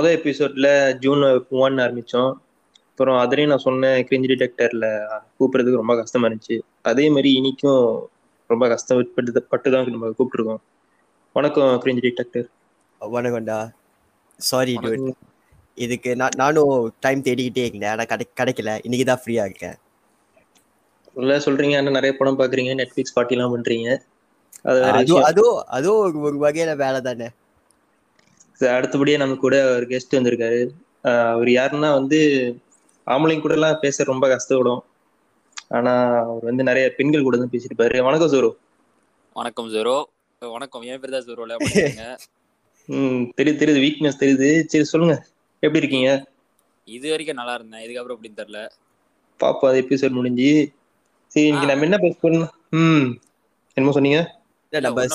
மொதல் எபிசோட்ல June one ஆரம்பிச்சோம். அப்புறம் அதுலேயும் நான் சொன்னேன் கிரிஞ்சி டிடெக்டர்ல கூப்பிடுறதுக்கு ரொம்ப கஷ்டமா இருந்துச்சு. அதே மாதிரி இன்னைக்கும் ரொம்ப கஷ்டப்பட்டு பட்டு தான் நம்ம கூப்பிட்டுருக்கோம். வணக்கம் கிரிஞ்சி டிடெக்டர் வணக்கம்டா. சாரி இதுக்கு நான் நானும் டைம் தேடிக்கிட்டே இருந்தேன் ஆனால் கிடை கிடைக்கல. இன்னைக்கு தான் ஃப்ரீயாக இருக்கேன். இல்ல சொல்றீங்க. ஆனால் நிறைய படம் பாக்குறீங்க. நெட்ஃபிளிக்ஸ் பார்ட்டிலாம் பண்றீங்க. அது அதுவும். அதுவும் ஒரு- வகையில வேலை தானே அடுத்தபடியா நம்ம கூட ஒரு கெஸ்ட் வந்திருக்காரு. அவர் யாருன்னா வந்து ஆம்பளைங்க கூட எல்லாம் பேச ரொம்ப கஷ்டப்படும். ஆனா அவர் வந்து நிறைய பெண்கள் கூட தான் பேசியிருப்பாரு. வணக்கம் சோரு வணக்கம் ஜெரோ வணக்கம். என் பேர் தான் ஜெரோல பண்ணுங்க ம் தெரியுது தெரியுது. வீக்னஸ் தெரியுது. சரி சொல்லுங்க. எப்படி இருக்கீங்க? இது வரைக்கும் நல்லா இருந்தேன். இதுக்கப்புறம் அப்படின்னு தெரியல. பாப்பா அது எபிசோட் முடிஞ்சு. சரி இன்னைக்கு நம்ம என்ன பேச போறோம் ம். என்னமோ சொன்னீங்க. இல்ல, நம்ம.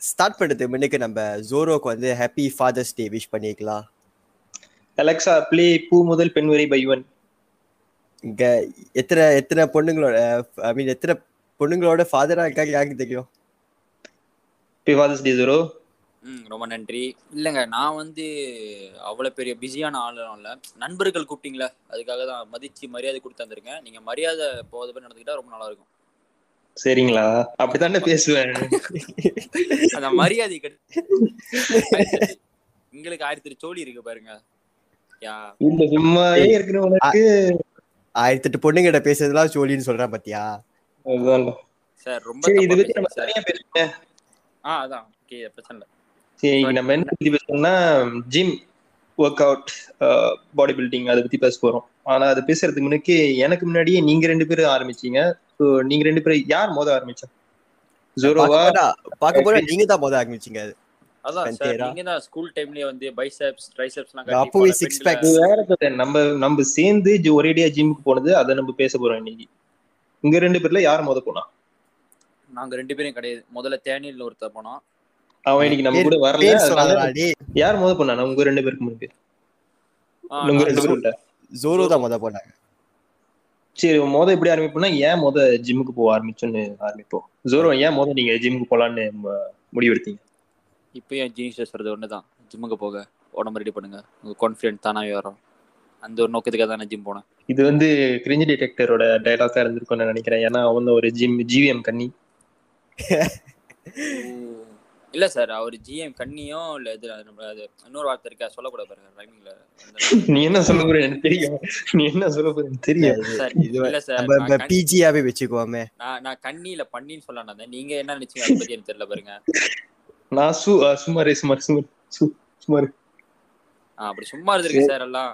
ஸ்டார்ட் பண்ணுறதுக்கு முன்னுக்கு நம்ம ஜோரோக்கு வந்து ஹாப்பி ஃபாதர்ஸ் டே விஷ் பண்ணிக்கலாம். அலெக்சா ப்ளே பூ முதல் பெண் வரை பை ஒன் இங்க எத்தனை எத்தனை பொண்ணுங்களோட ஐ மீன் எத்தனை பொண்ணுங்களோட ஃபாதரா இருக்காங்க யாருக்கு தெரியும்? பே ஃபாதர்ஸ் டே ஜோரோ ம் ரொம்ப நன்றி. இல்லைங்க நான் வந்து அவ்வளோ பெரிய பிஸியான ஆளும் இல்லை. நண்பர்கள் கூப்பிட்டீங்களே அதுக்காக தான் மதிச்சு மரியாதை கொடுத்து வந்திருக்கேன் நீங்கள் மரியாதை போகாத போய் நடந்துக்கிட்டா ரொம்ப நல்லா இருக்கும். சரிங்களா? அப்படித்தானே பேசுவேன். அந்த மரியாதை கிடை- உங்களுக்கு ஆயிரத்தி எட்டு சோழி இருக்கு பாருங்க. இந்த சும்மாவே இருக்கிறவங்களுக்கு ஆயிரத்தி எட்டு பொண்ணுங்கிட்ட பேசுறதுலாம் சோழின்னு சொல்றான் பாத்தியா. சார் ரொம்ப சரி இதை பத்தி நம்ம பேசுறீங்க சார். தனியா பேசுவோம் ஆ அதான். ஓகே பிரச்சனை இல்லை. சரி நம்ம என்ன பத்தி பேசணும்னா gym work out body building அதை பத்தி பேச போறோம். ஆனா அது பேசுறதுக்கு முன்னாடி எனக்கு முன்னாடியே நீங்க ரெண்டு பேரும் ஆரம்பிச்சீங்க. நீங்க ரெண்டு பேரும் யார் மோத ஆரம்பிச்சா? ஜோரோவா? பார்க்க போனா நீங்க தான் முத ஆரம்பிச்சீங்க. அது அதான் சார் கண்டேரா? நீங்க தான் ஸ்கூல் டைம்லயே வந்து பைசெப்ஸ் ட்ரைசெப்ஸ்லாம் அப்பவே வேற. நம்ம நம்ம சேர்ந்து ஒரேடியா ஜிம்முக்கு போனது அதை நம்ம பேச போறோம் இன்னைக்கு. இங்க ரெண்டு பேர்ல யார் மோத போனா? நாங்க ரெண்டு பேரும் கிடையாது. முதல்ல தேனியில் ஒருத்தர் போனோம் அவன் இன்னைக்கு நம்ம கூட வரல யார் மோத போனா உங்க ரெண்டு பேருக்கு முன்னாடி. உங்க ரெண்டு பேரும் ஜோரோ தான் முத போனாங்க. சரி மோத எப்படி ஆரம்பிப்போம்னா ஏன் மோத ஜிம்முக்கு போக ஆரம்பிச்சோன்னு ஆரம்பிப்போம். ஜோரோ ஏன் மோத நீங்க ஜிம்முக்கு போலான்னு ம- முடிவெடுத்தீங்க? இப்பயும் ஜீனிஸ் சொல்றது ஒண்ணுதான். ஜிம்முக்கு போக உடம்பு ரெடி பண்ணுங்க. உங்க கான்ஃபிடென்ட் தானாவே வரும். அந்த ஒரு நோக்கத்துக்காக தான் ஜிம் போனேன். இது வந்து கிரிஞ்சி டிடெக்டரோட டைலாக்கா இருந்திருக்கும்னு நினைக்கிறேன். ஏன்னா அவன் ஒரு ஜிம் ஜிவிஎம் கன்னி இல்ல சார் அவர் ஜிஎம் கண்ணியும் இல்ல இது நம்ம அது இன்னொரு வார்த்தை இருக்கா சொல்லக்கூடாது பாருங்க ரைமிங்ல நீ என்ன சொல்ல போற எனக்கு தெரியும். நீ என்ன சொல்ல போற எனக்கு தெரியும். சார் இது இல்ல சார் பிஜியாவே வச்சுக்குவோமே. நான் நான் கண்ணியில பண்ணின்னு சொல்லலாம் நீங்க என்ன நினைச்சீங்க அதை பத்தி எனக்கு தெரியல பாருங்க. நான் சு சுமாரே சுமார் சுமார் சு சுமார் ஆ, அப்படி சும்மா இருந்திருக்கு சார். எல்லாம்.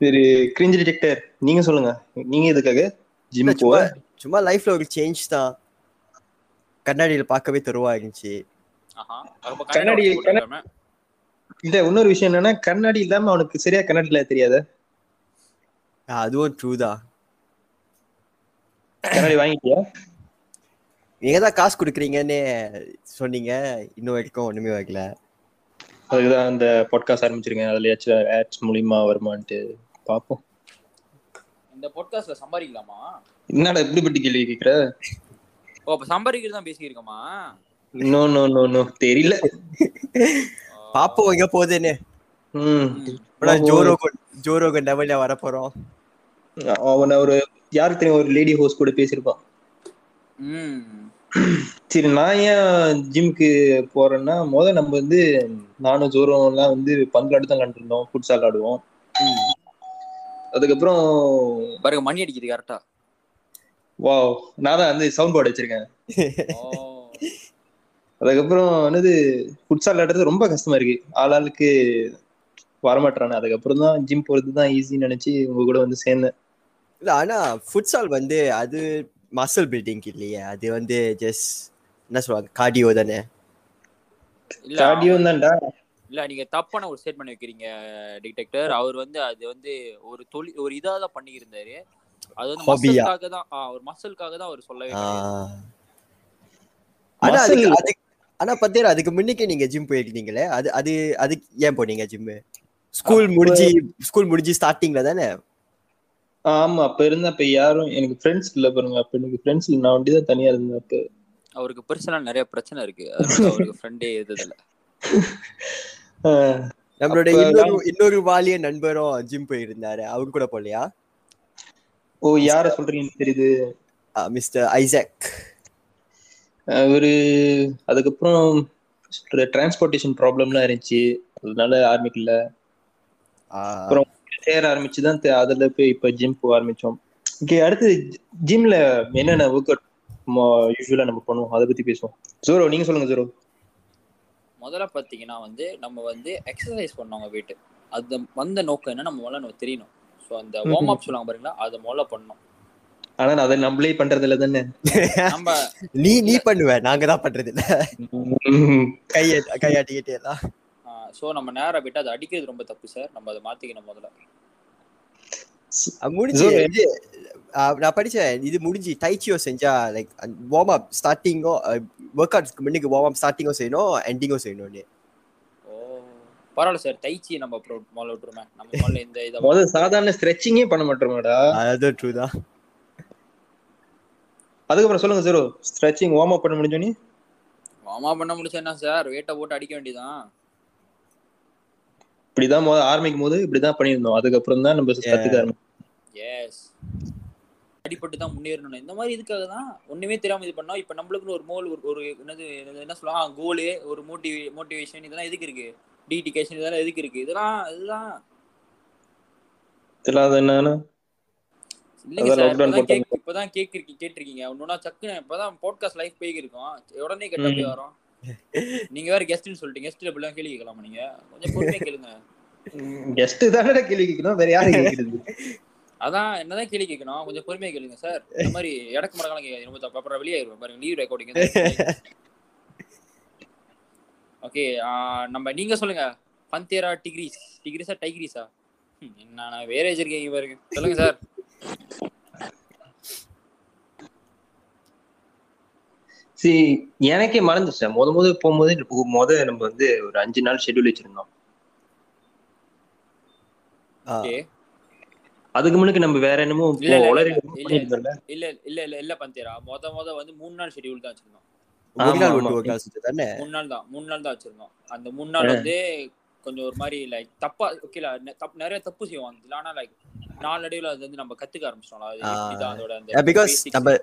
சரி கிரிஞ்சி டிடெக்டர் நீங்க சொல்லுங்க. நீங்க எதுக்காக? ஜிம் போ சும்மா சும்மா லைஃப்ல ஒரு சேஞ்ச் தான். கண்ணாடியில பார்க்கவே தெருவா இருந்துச்சு. கண்ணாடி- இல்ல இன்னொரு விஷயம் என்னன்னா கண்ணாடி இல்லாம அவனுக்கு சரியா கண்ணாடில தெரியாத? அதுவும் ட்ரூ தான். கண்ணாடி வாங்கிட்டியா? நீங்க தான் காசு கொடுக்குறீங்கன்னு சொன்னீங்க. இன்னும் வரைக்கும் ஒண்ணுமே வைக்கல அதுக்குதான் அந்த பாட்காஸ்ட் ஆரம்பிச்சிருக்கேன். அதுலயாச்சும் ஆட்ஸ் மூலியமா வருமான்ட்டு பாப்போம் இந்த பாட்காஸ்ட்ல சம்பாதிக்கலாமா? என்னடா இப்படி பட்டி கேள்வி கேக்குற? ஓ அப்ப சம்பாதிக்கிறது தான் பேசியிருக்கோமா நோ நோ நோ நோ தெரியல. பாப்போம் எங்க போகுதுன்னு. ம். ஆனா ஜோரோகோ ஜோரோகோ லெவல்ல வர போறோம் அவன ஒரு யாருக்கு தெரியும் ஒரு லேடி ஹோஸ்ட் கூட பேசியிருப்பான் ம். சரி நான் ஏன் ஜிம்க்கு போறேன்னா முத நம்ம வந்து நானும் ஜோரம் எல்லாம் வந்து பந்து விளையாட்டு தான் விளையாண்டுருந்தோம் ஃபுட்சால் ஆடுவோம். அதுக்கப்புறம் பாருங்க மணி அடிக்குது கரெக்டா வாவ் நான் தான் வந்து சவுண்ட் போர்டு வச்சிருக்கேன். அதுக்கப்புறம் என்னது ஃபுட்சால் விளையாடுறது ரொம்ப கஷ்டமா இருக்கு. ஆளாளுக்கு வரமாட்டானே அதுக்கப்புறம் தான் ஜிம் போறது தான் ஈஸின்னு நினைச்சு உங்க கூட வந்து சேர்ந்தேன். இல்ல ஆனா ஃபுட்சால் வந்து அது மசில் பில்டிங் இல்லையே. அது வந்து ஜஸ்ட் என்ன சொல்லுவாங்க கார்டியோ தானே. இல்ல கார்டியோ தான்டா. இல்ல நீங்க தப்பான ஒரு ஸ்டேட்மெண்ட் வைக்கிறீங்க டிடெக்டர் அவர் வந்து அது வந்து ஒரு தொழில் ஒரு இதா தான் பண்ணி இருந்தாரு அது வந்து? மசலுக்காக தான் ஆ, ஒரு மசலுக்காக தான் அவர் சொல்லவே. ஆனா அதுக்கு ஆனா பத்தேரா அதுக்கு முன்னுக்கே நீங்க ஜிம் போயிருக்கீங்களே? அது அது அதுக்கு ஏன் போனீங்க ஜிம் ஸ்கூல் முடிஞ்சு ஸ்கூல் முடிஞ்சு ஸ்டார்டிங்ல தானே? ஆமா அப்ப இருந்த அப்ப யாரும் எனக்கு ஃப்ரெண்ட்ஸ் இல்ல பாருங்க. அப்ப எனக்கு ஃப்ரெண்ட்ஸ் இல்ல. நான் வண்டி தான் தனியா இருந்தேன் அப்ப. அவருக்கு பர்சனல் நிறைய பிரச்சனை இருக்கு. அவருக்கு ஃப்ரெண்டே எதுல அஹ் நம்மளோட அப்ப இன்னொரு இன்னொரு வாலிய நண்பரும் ஜிம் போயிருந்தாரு. அவர் கூட போலையா ஓ யார சொல்றீங்கன்னு தெரியுது? Mister Isaac. அவரு அதுக்கப்புறம் டிரான்ஸ்போர்ட்டேஷன் ப்ராப்ளம்லாம் இருந்துச்சு. அதனால ஆரம்பிக்கல. அப்புறம் சேர ஆரம்பிச்சுதான் தெ- அதுல போய் இப்ப ஜிம் போக ஆரம்பிச்சோம். ஓகே அடுத்து ஜிம்ல என்னென்ன ஒர்க் அவுட் யூஸ்வலா நம்ம பண்ணுவோம்? அதை பத்தி பேசுவோம். ஜோரோ நீங்க சொல்லுங்க ஜோரோ. முதல்ல பார்த்தீங்கன்னா வந்து நம்ம வந்து எக்ஸசைஸ் பண்ணவங்க வெயிட் அது வந்த நோக்கம் என்ன? நம்ம முதல்ல நம்ம தெரியணும். அந்த வார்ம் அப் சொல்லுவாங்க பாருங்களா அதை முதல்ல பண்ணணும். ஆனா அதை நம்மளே பண்றது இல்ல தானே? நம்ம நீ நீ பண்ணுவ நாங்க தான் பண்றது இல்ல. கைய கையாட்டிக்கிட்டே எல்லாம். ஸோ நம்ம நேரம் விட்டு அதை அடிக்கிறது ரொம்ப தப்பு சார். நம்ம அதை மாத்திக்கணும் முதல்ல. முடிஞ்சு. நான் படிச்சேன். இது முடிஞ்சு டைச்சியோ செஞ்சா லைக் வார்ம் அப் ஸ்டார்டிங்கோ ஒர்க் அவுட்ஸ்க்கு முன்னுக்கு வார்ம் அப் ஸ்டார்டிங்கோ செய்யணும் எண்டிங்கோ செய்யணும்னு. பரவாயில்ல சார். தைச்சி நம்ம முதல்ல விட்டுருமே. நம்ம முதல்ல இந்த இதை முதல்ல சாதாரண ஸ்ட்ரெச்சிங்கே பண்ண மாட்டோமாடா. அதுவும் ட்ரூ தான். அதுக்கப்புறம் சொல்லுங்க ஜோரோ ஸ்ட்ரெச்சிங் வார்ம் அப் பண்ண முடிஞ்சோனே? வாமா பண்ண முடிச்சா என்ன சார் வேட்டை போட்டு அடிக்க வேண்டியதான் இப்படிதான் முதல்ல ஆரம்பிக்கும் போது இப்படிதான் பண்ணியிருந்தோம். அதுக்கப்புறம் தான் நம்ம கத்துக்க ஆரம்பிச்சோம். எஸ் அடிப்பட்டு தான் முன்னேறணும் இந்த மாதிரி இதுக்காக தான் ஒண்ணுமே தெரியாம இது பண்ணோம். இப்போ நம்மளுக்குன்னு ஒரு மோல் ஒரு ஒரு என்னது என்ன சொல்லலாம் கோலு ஒரு மோட்டிவே மோட்டிவேஷன் இதெல்லாம் எதுக்கு இருக்கு? டிடிகேஷன் இதெல்லாம் எதுக்கு இருக்கு? இதெல்லாம் இதுதான் இதெல்லாம் என்னன்னா? இல்லைங்க சார் இப்பதான். கேக் இப்பதான் கேக்கு கேட்டிருக்கீங்க. ஒன்னொன்னா சக்குன்னு இப்பதான் பாட்காஸ்ட் லைஃப் போய்க்கிருக்கோம் உடனே கேட்டா போய் வரோம்? நீங்க வேற கெஸ்ட்னு சொல்லிட்டீங்க. கெஸ்ட் இப்படிலாம் கேள்வி கேட்கலாமா நீங்க? கொஞ்சம் பொறுமையா கேளுங்க. கெஸ்ட் தானே கேள்வி கேட்கணும். வேற யாரு கேட்கறது? அதான் என்னதான் கேள்வி கேட்கணும். கொஞ்சம் பொறுமையா கேளுங்க சார். இந்த மாதிரி இடக்கு மடக்கெல்லாம் கேட்காது ரொம்ப தப்பு. அப்புறம் வெளியே ஆயிருவோம் பாருங்க. லீவ் ரெக்கார்டிங் ஓகே நம்ம நீங்க சொல்லுங்க. பந்தேரா டிகிரிஸ் டிகிரிஸா டைகிரிஸா என்ன வேற வச்சிருக்கீங்க பாருங்க. சொல்லுங்க சார் சரி எனக்கே மறந்துச்சு முத முத போகும்போது இப்போ முத நம்ம வந்து ஒரு அஞ்சு நாள் ஷெட்யூல் வச்சிருந்தோம். ஓகே அதுக்கு முன்னுக்கு நம்ம வேற என்னமோ இல்ல, இல்ல, உளறி இல்ல, இல்ல. பண்ணிருந்தோம்ல இல்ல இல்ல இல்ல இல்ல பந்தேரா மொத மொத வந்து மூணு நாள் ஷெட்யூல் தான் வச்சிருந்தோம். ஒரு நாள் ஆமா, விட்டு ஆமா. ஒரு நாள் செஞ்சு தானே மூணு நாள் தான் மூணு நாள் தான் வச்சிருந்தோம். அந்த மூணு நாள் வந்து கொஞ்சம் ஒரு மாதிரி லைக் தப்பா ஓகேல தப்பு நிறைய தப்பு செய்வோம் அதுல ஆனா லைக் நாளடைவுல அது வந்து நம்ம கத்துக்க ஆரம்பிச்சிட்டோம் அது ஆ. இப்படிதான் அதோட அந்த பிகாஸ். நம்ம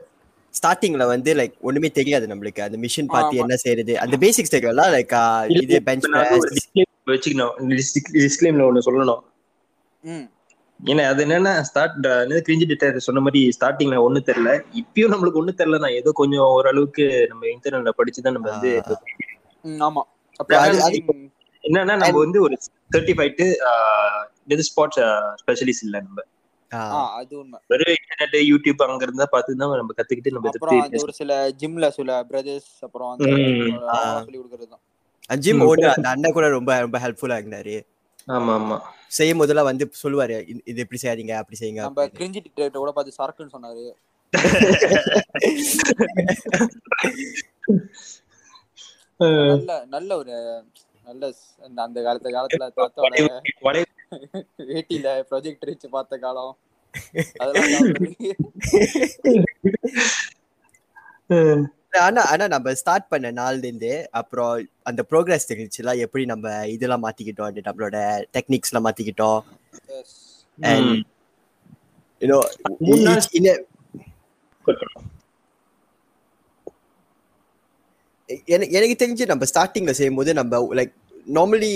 ஸ்டார்டிங்ல வந்து லைக் ஒண்ணுமே தெரியாது நம்மளுக்கு. அந்த மிஷின் பார்த்து. என்ன செய்யறது அந்த பேசிக்ஸ் தெரியல லைக் இது பெஞ்ச் வச்சுக்கணும். டிஸ்க்ளைம்ல ஒண்ணு சொல்லணும். ம். ஏன்னா அது என்னன்னா ஸ்டார்ட் கிரிஞ்சி டிட்டர் சொன்ன மாதிரி ஸ்டார்டிங்ல ஒண்ணு தெரியல. இப்பயும் நம்மளுக்கு ஒண்ணு தெரியல நான் ஏதோ கொஞ்சம் ஓரளவுக்கு நம்ம இன்டர்நெட்ல படிச்சுதான் நம்ம வந்து ஆமா. என்னன்னா நம்ம வந்து ஒரு சர்டிஃபைட்டு இது ஸ்பாட்ஸ் ஸ்பெஷலிஸ்ட் இல்ல நம்ம. ஆ, அது உண்மை. வெறும் இன்டர்நெட் யூடியூப் அங்க இருந்தா பார்த்து தான் நம்ம கத்துக்கிட்டு நம்ம அப்புறம் ஒரு சில ஜிம்ல சில பிரதர்ஸ் அப்புறம். சொல்லி கொடுக்கறது தான். ஜிம். ஓனர் அந்த அண்ணன் கூட ரொம்ப ரொம்ப ஹெல்ப்ஃபுல்லா இருந்தாரு. ஆமா ஆமா செய்யும் போதெல்லாம் வந்து சொல்லுவாரு "இது- இப்படி செய்யாதீங்க அப்படி செய்யுங்க நம்ம கிரிஞ்சி டிக்டேட்டர் கூட பார்த்து சரக்குன்னு சொன்னாரு. நல்ல நல்ல ஒரு நல்ல அந்த- அந்த காலத்து காலத்துல தாத்தாவோட வளைவு- வேட்டியில ப்ரொஜெக்ட் வச்சு பார்த்த காலம். அதெல்லாம். ஆனா ஆனா நம்ம ஸ்டார்ட் பண்ண நாள்ல இருந்து அப்புறம் அந்த ப்ரோக்ரஸ் தெரிஞ்சுல எப்படி நம்ம இதெல்லாம் மாத்திக்கிட்டோம் அந்த நம்மளோட டெக்னிக்ஸ் எல்லாம் மாத்திக்கிட்டோம். எனக்கு எனக்கு தெரிஞ்சு நம்ம ஸ்டார்டிங்ல செய்யும்போது நம்ம லைக் நார்மலி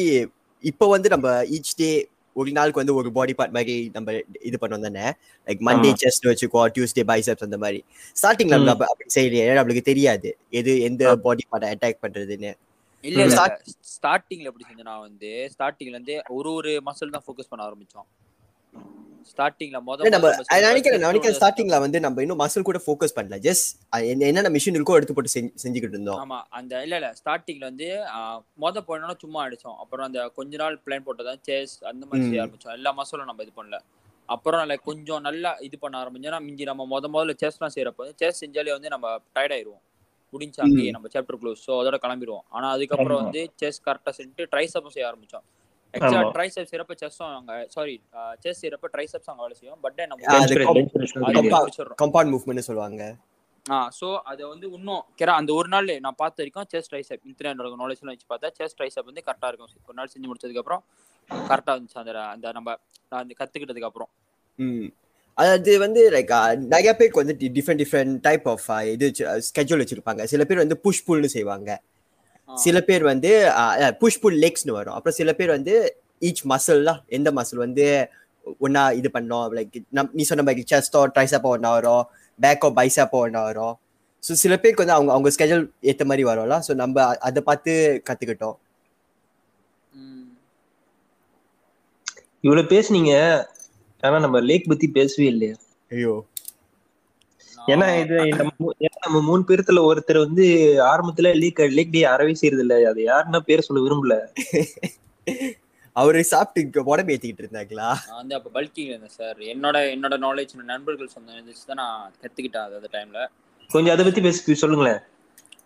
இப்போ வந்து நம்ம ஈச் டே ஒரு நாளுக்கு வந்து ஒரு பாடி பார்ட் மாதிரி நம்ம இது பண்ணோம் தானே? லைக் மண்டே செஸ்ட் வச்சுக்கோ டியூஸ்டே பைசப்ஸ் அந்த மாதிரி. ஸ்டார்டிங்ல. நம்ம அப்படி செய்யலையே ஏன்னா நம்மளுக்கு தெரியாது. எது எந்த. பாடி பார்ட்டை அட்டாக் பண்றதுன்னு. இல்ல ஸ்டார்டிங்ல எப்படி செஞ்சேன் நான் வந்து ஸ்டார்டிங்ல இருந்தே ஒரு ஒரு மசில் தான் ஃபோக்கஸ் பண்ண ஆரம்பிச்சோம். ஸ்டார்டிங்ல முதல்ல நம்ம நம்ம நான் நினைக்கிறேன் நினைக்கிறேன் ஸ்டார்டிங்ல வந்து நம்ம இன்னும் மசில் கூட ஃபோக்கஸ் பண்ணல. ஜஸ்ட் என்னென்ன மிஷின் இருக்கோ எடுத்து போட்டு செஞ்சு- செஞ்சுக்கிட்டு இருந்தோம். ஆமா அந்த இல்ல இல்ல ஸ்டார்டிங்ல வந்து மொத போனோம்னா சும்மா அடிச்சோம். அப்புறம் அந்த கொஞ்ச நாள் பிளான் போட்டதான் சேஸ் அந்த மாதிரி செய்ய. ஆரம்பிச்சோம். எல்லா மசிலும் நம்ம இது பண்ணல. அப்புறம் லைக் கொஞ்சம் நல்லா இது பண்ண ஆரம்பிச்சோம்னா மிஞ்சி நம்ம முத முதல்ல செஸ்லாம் செய்யறப்ப செஸ் செஞ்சாலே வந்து நம்ம டயர்ட் ஆயிருவோம். முடிஞ்சு அங்கேயே நம்ம சாப்டர் க்ளோஸ் ஸோ அதோட கிளம்பிடுவோம். ஆனா அதுக்கப்புறம். வந்து செஸ் கரெக்டா செஞ்சுட்டு ட்ரைசப்பும் செய்ய ஆரம்பிச்சோம். ஆக்சுவலா ஆமா. ட்ரைசப் செய்யறப்ப செஸ்ஸும் அங்க சாரி செஸ் செய்யறப்ப ட்ரைசப்ஸ் அங்க வேலை செய்யும். பட் நம்ம கம்பவுண்ட் மூவ்மெண்ட் சொல்லுவாங்க. ஆ ஸோ அதை வந்து இன்னும் கிரா அந்த ஒரு நாள் நான் பார்த்த வரைக்கும் செஸ்ட் ரைஸ் அப் இன்டர்நெட் நாலேஜ்லாம் வச்சு பார்த்தா செஸ்ட் ரைஸ் அப் வந்து கரெக்டாக இருக்கும். ஒரு நாள் செஞ்சு முடிச்சதுக்கப்புறம் கரெக்டாக இருந்துச்சு. அந்த அந்த நம்ம நான் அந்த கற்றுக்கிட்டதுக்கு அப்புறம் ம். அது வந்து லைக் நிறைய பேருக்கு வந்து டிஃப்ரெண்ட் டிஃப்ரெண்ட் டைப் ஆஃப் இது ஸ்கெட்யூல் வச்சிருப்பாங்க. சில பேர் வந்து புஷ் புல்னு செய்வாங்க. சில பேர் வந்து புஷ் புல் லெக்ஸ்னு வரும். அப்புறம் சில பேர் வந்து ஈச் மசில்லாம் எந்த மசில் வந்து ஒன்னா இது பண்ணோம். லைக் நீ சொன்ன மாதிரி செஸ்டோ ட்ரைஸப்போ ஒன்றா வரும். பேக்கோ பைஸாப்போ ஒன்றா வரும். ஸோ சில பேருக்கு வந்து அவங்க அவங்க ஸ்கெட்யூல் ஏற்ற மாதிரி வரும்ல. ஸோ நம்ம அதை பார்த்து கற்றுக்கிட்டோம் ம். இவ்வளவு பேசுனீங்க. ஆனா நம்ம லேக் பத்தி பேசவே இல்லையா. ஐயோ. ஏன்னா இது நம்ம மூணு பேர்த்துல ஒருத்தர் வந்து ஆரம்பத்துல லேக் லேக் டே அறவே செய்யறது இல்ல அது யாருன்னா பேர் சொல்ல விரும்பல. அவரு சாப்பிட்டு இங்க உடம்பு ஏற்றிக்கிட்டு இருந்தாங்களா நான் வந்து அப்போ பல்கிங் இருந்தேன் சார் என்னோட என்னோட நாலேஜ் நண்பர்கள் சொன்ன இருந்துச்சு தான் நான் கற்றுக்கிட்டேன் அது அந்த டைமில் கொஞ்சம் அதை பத்தி பேசி சொல்லுங்களேன்.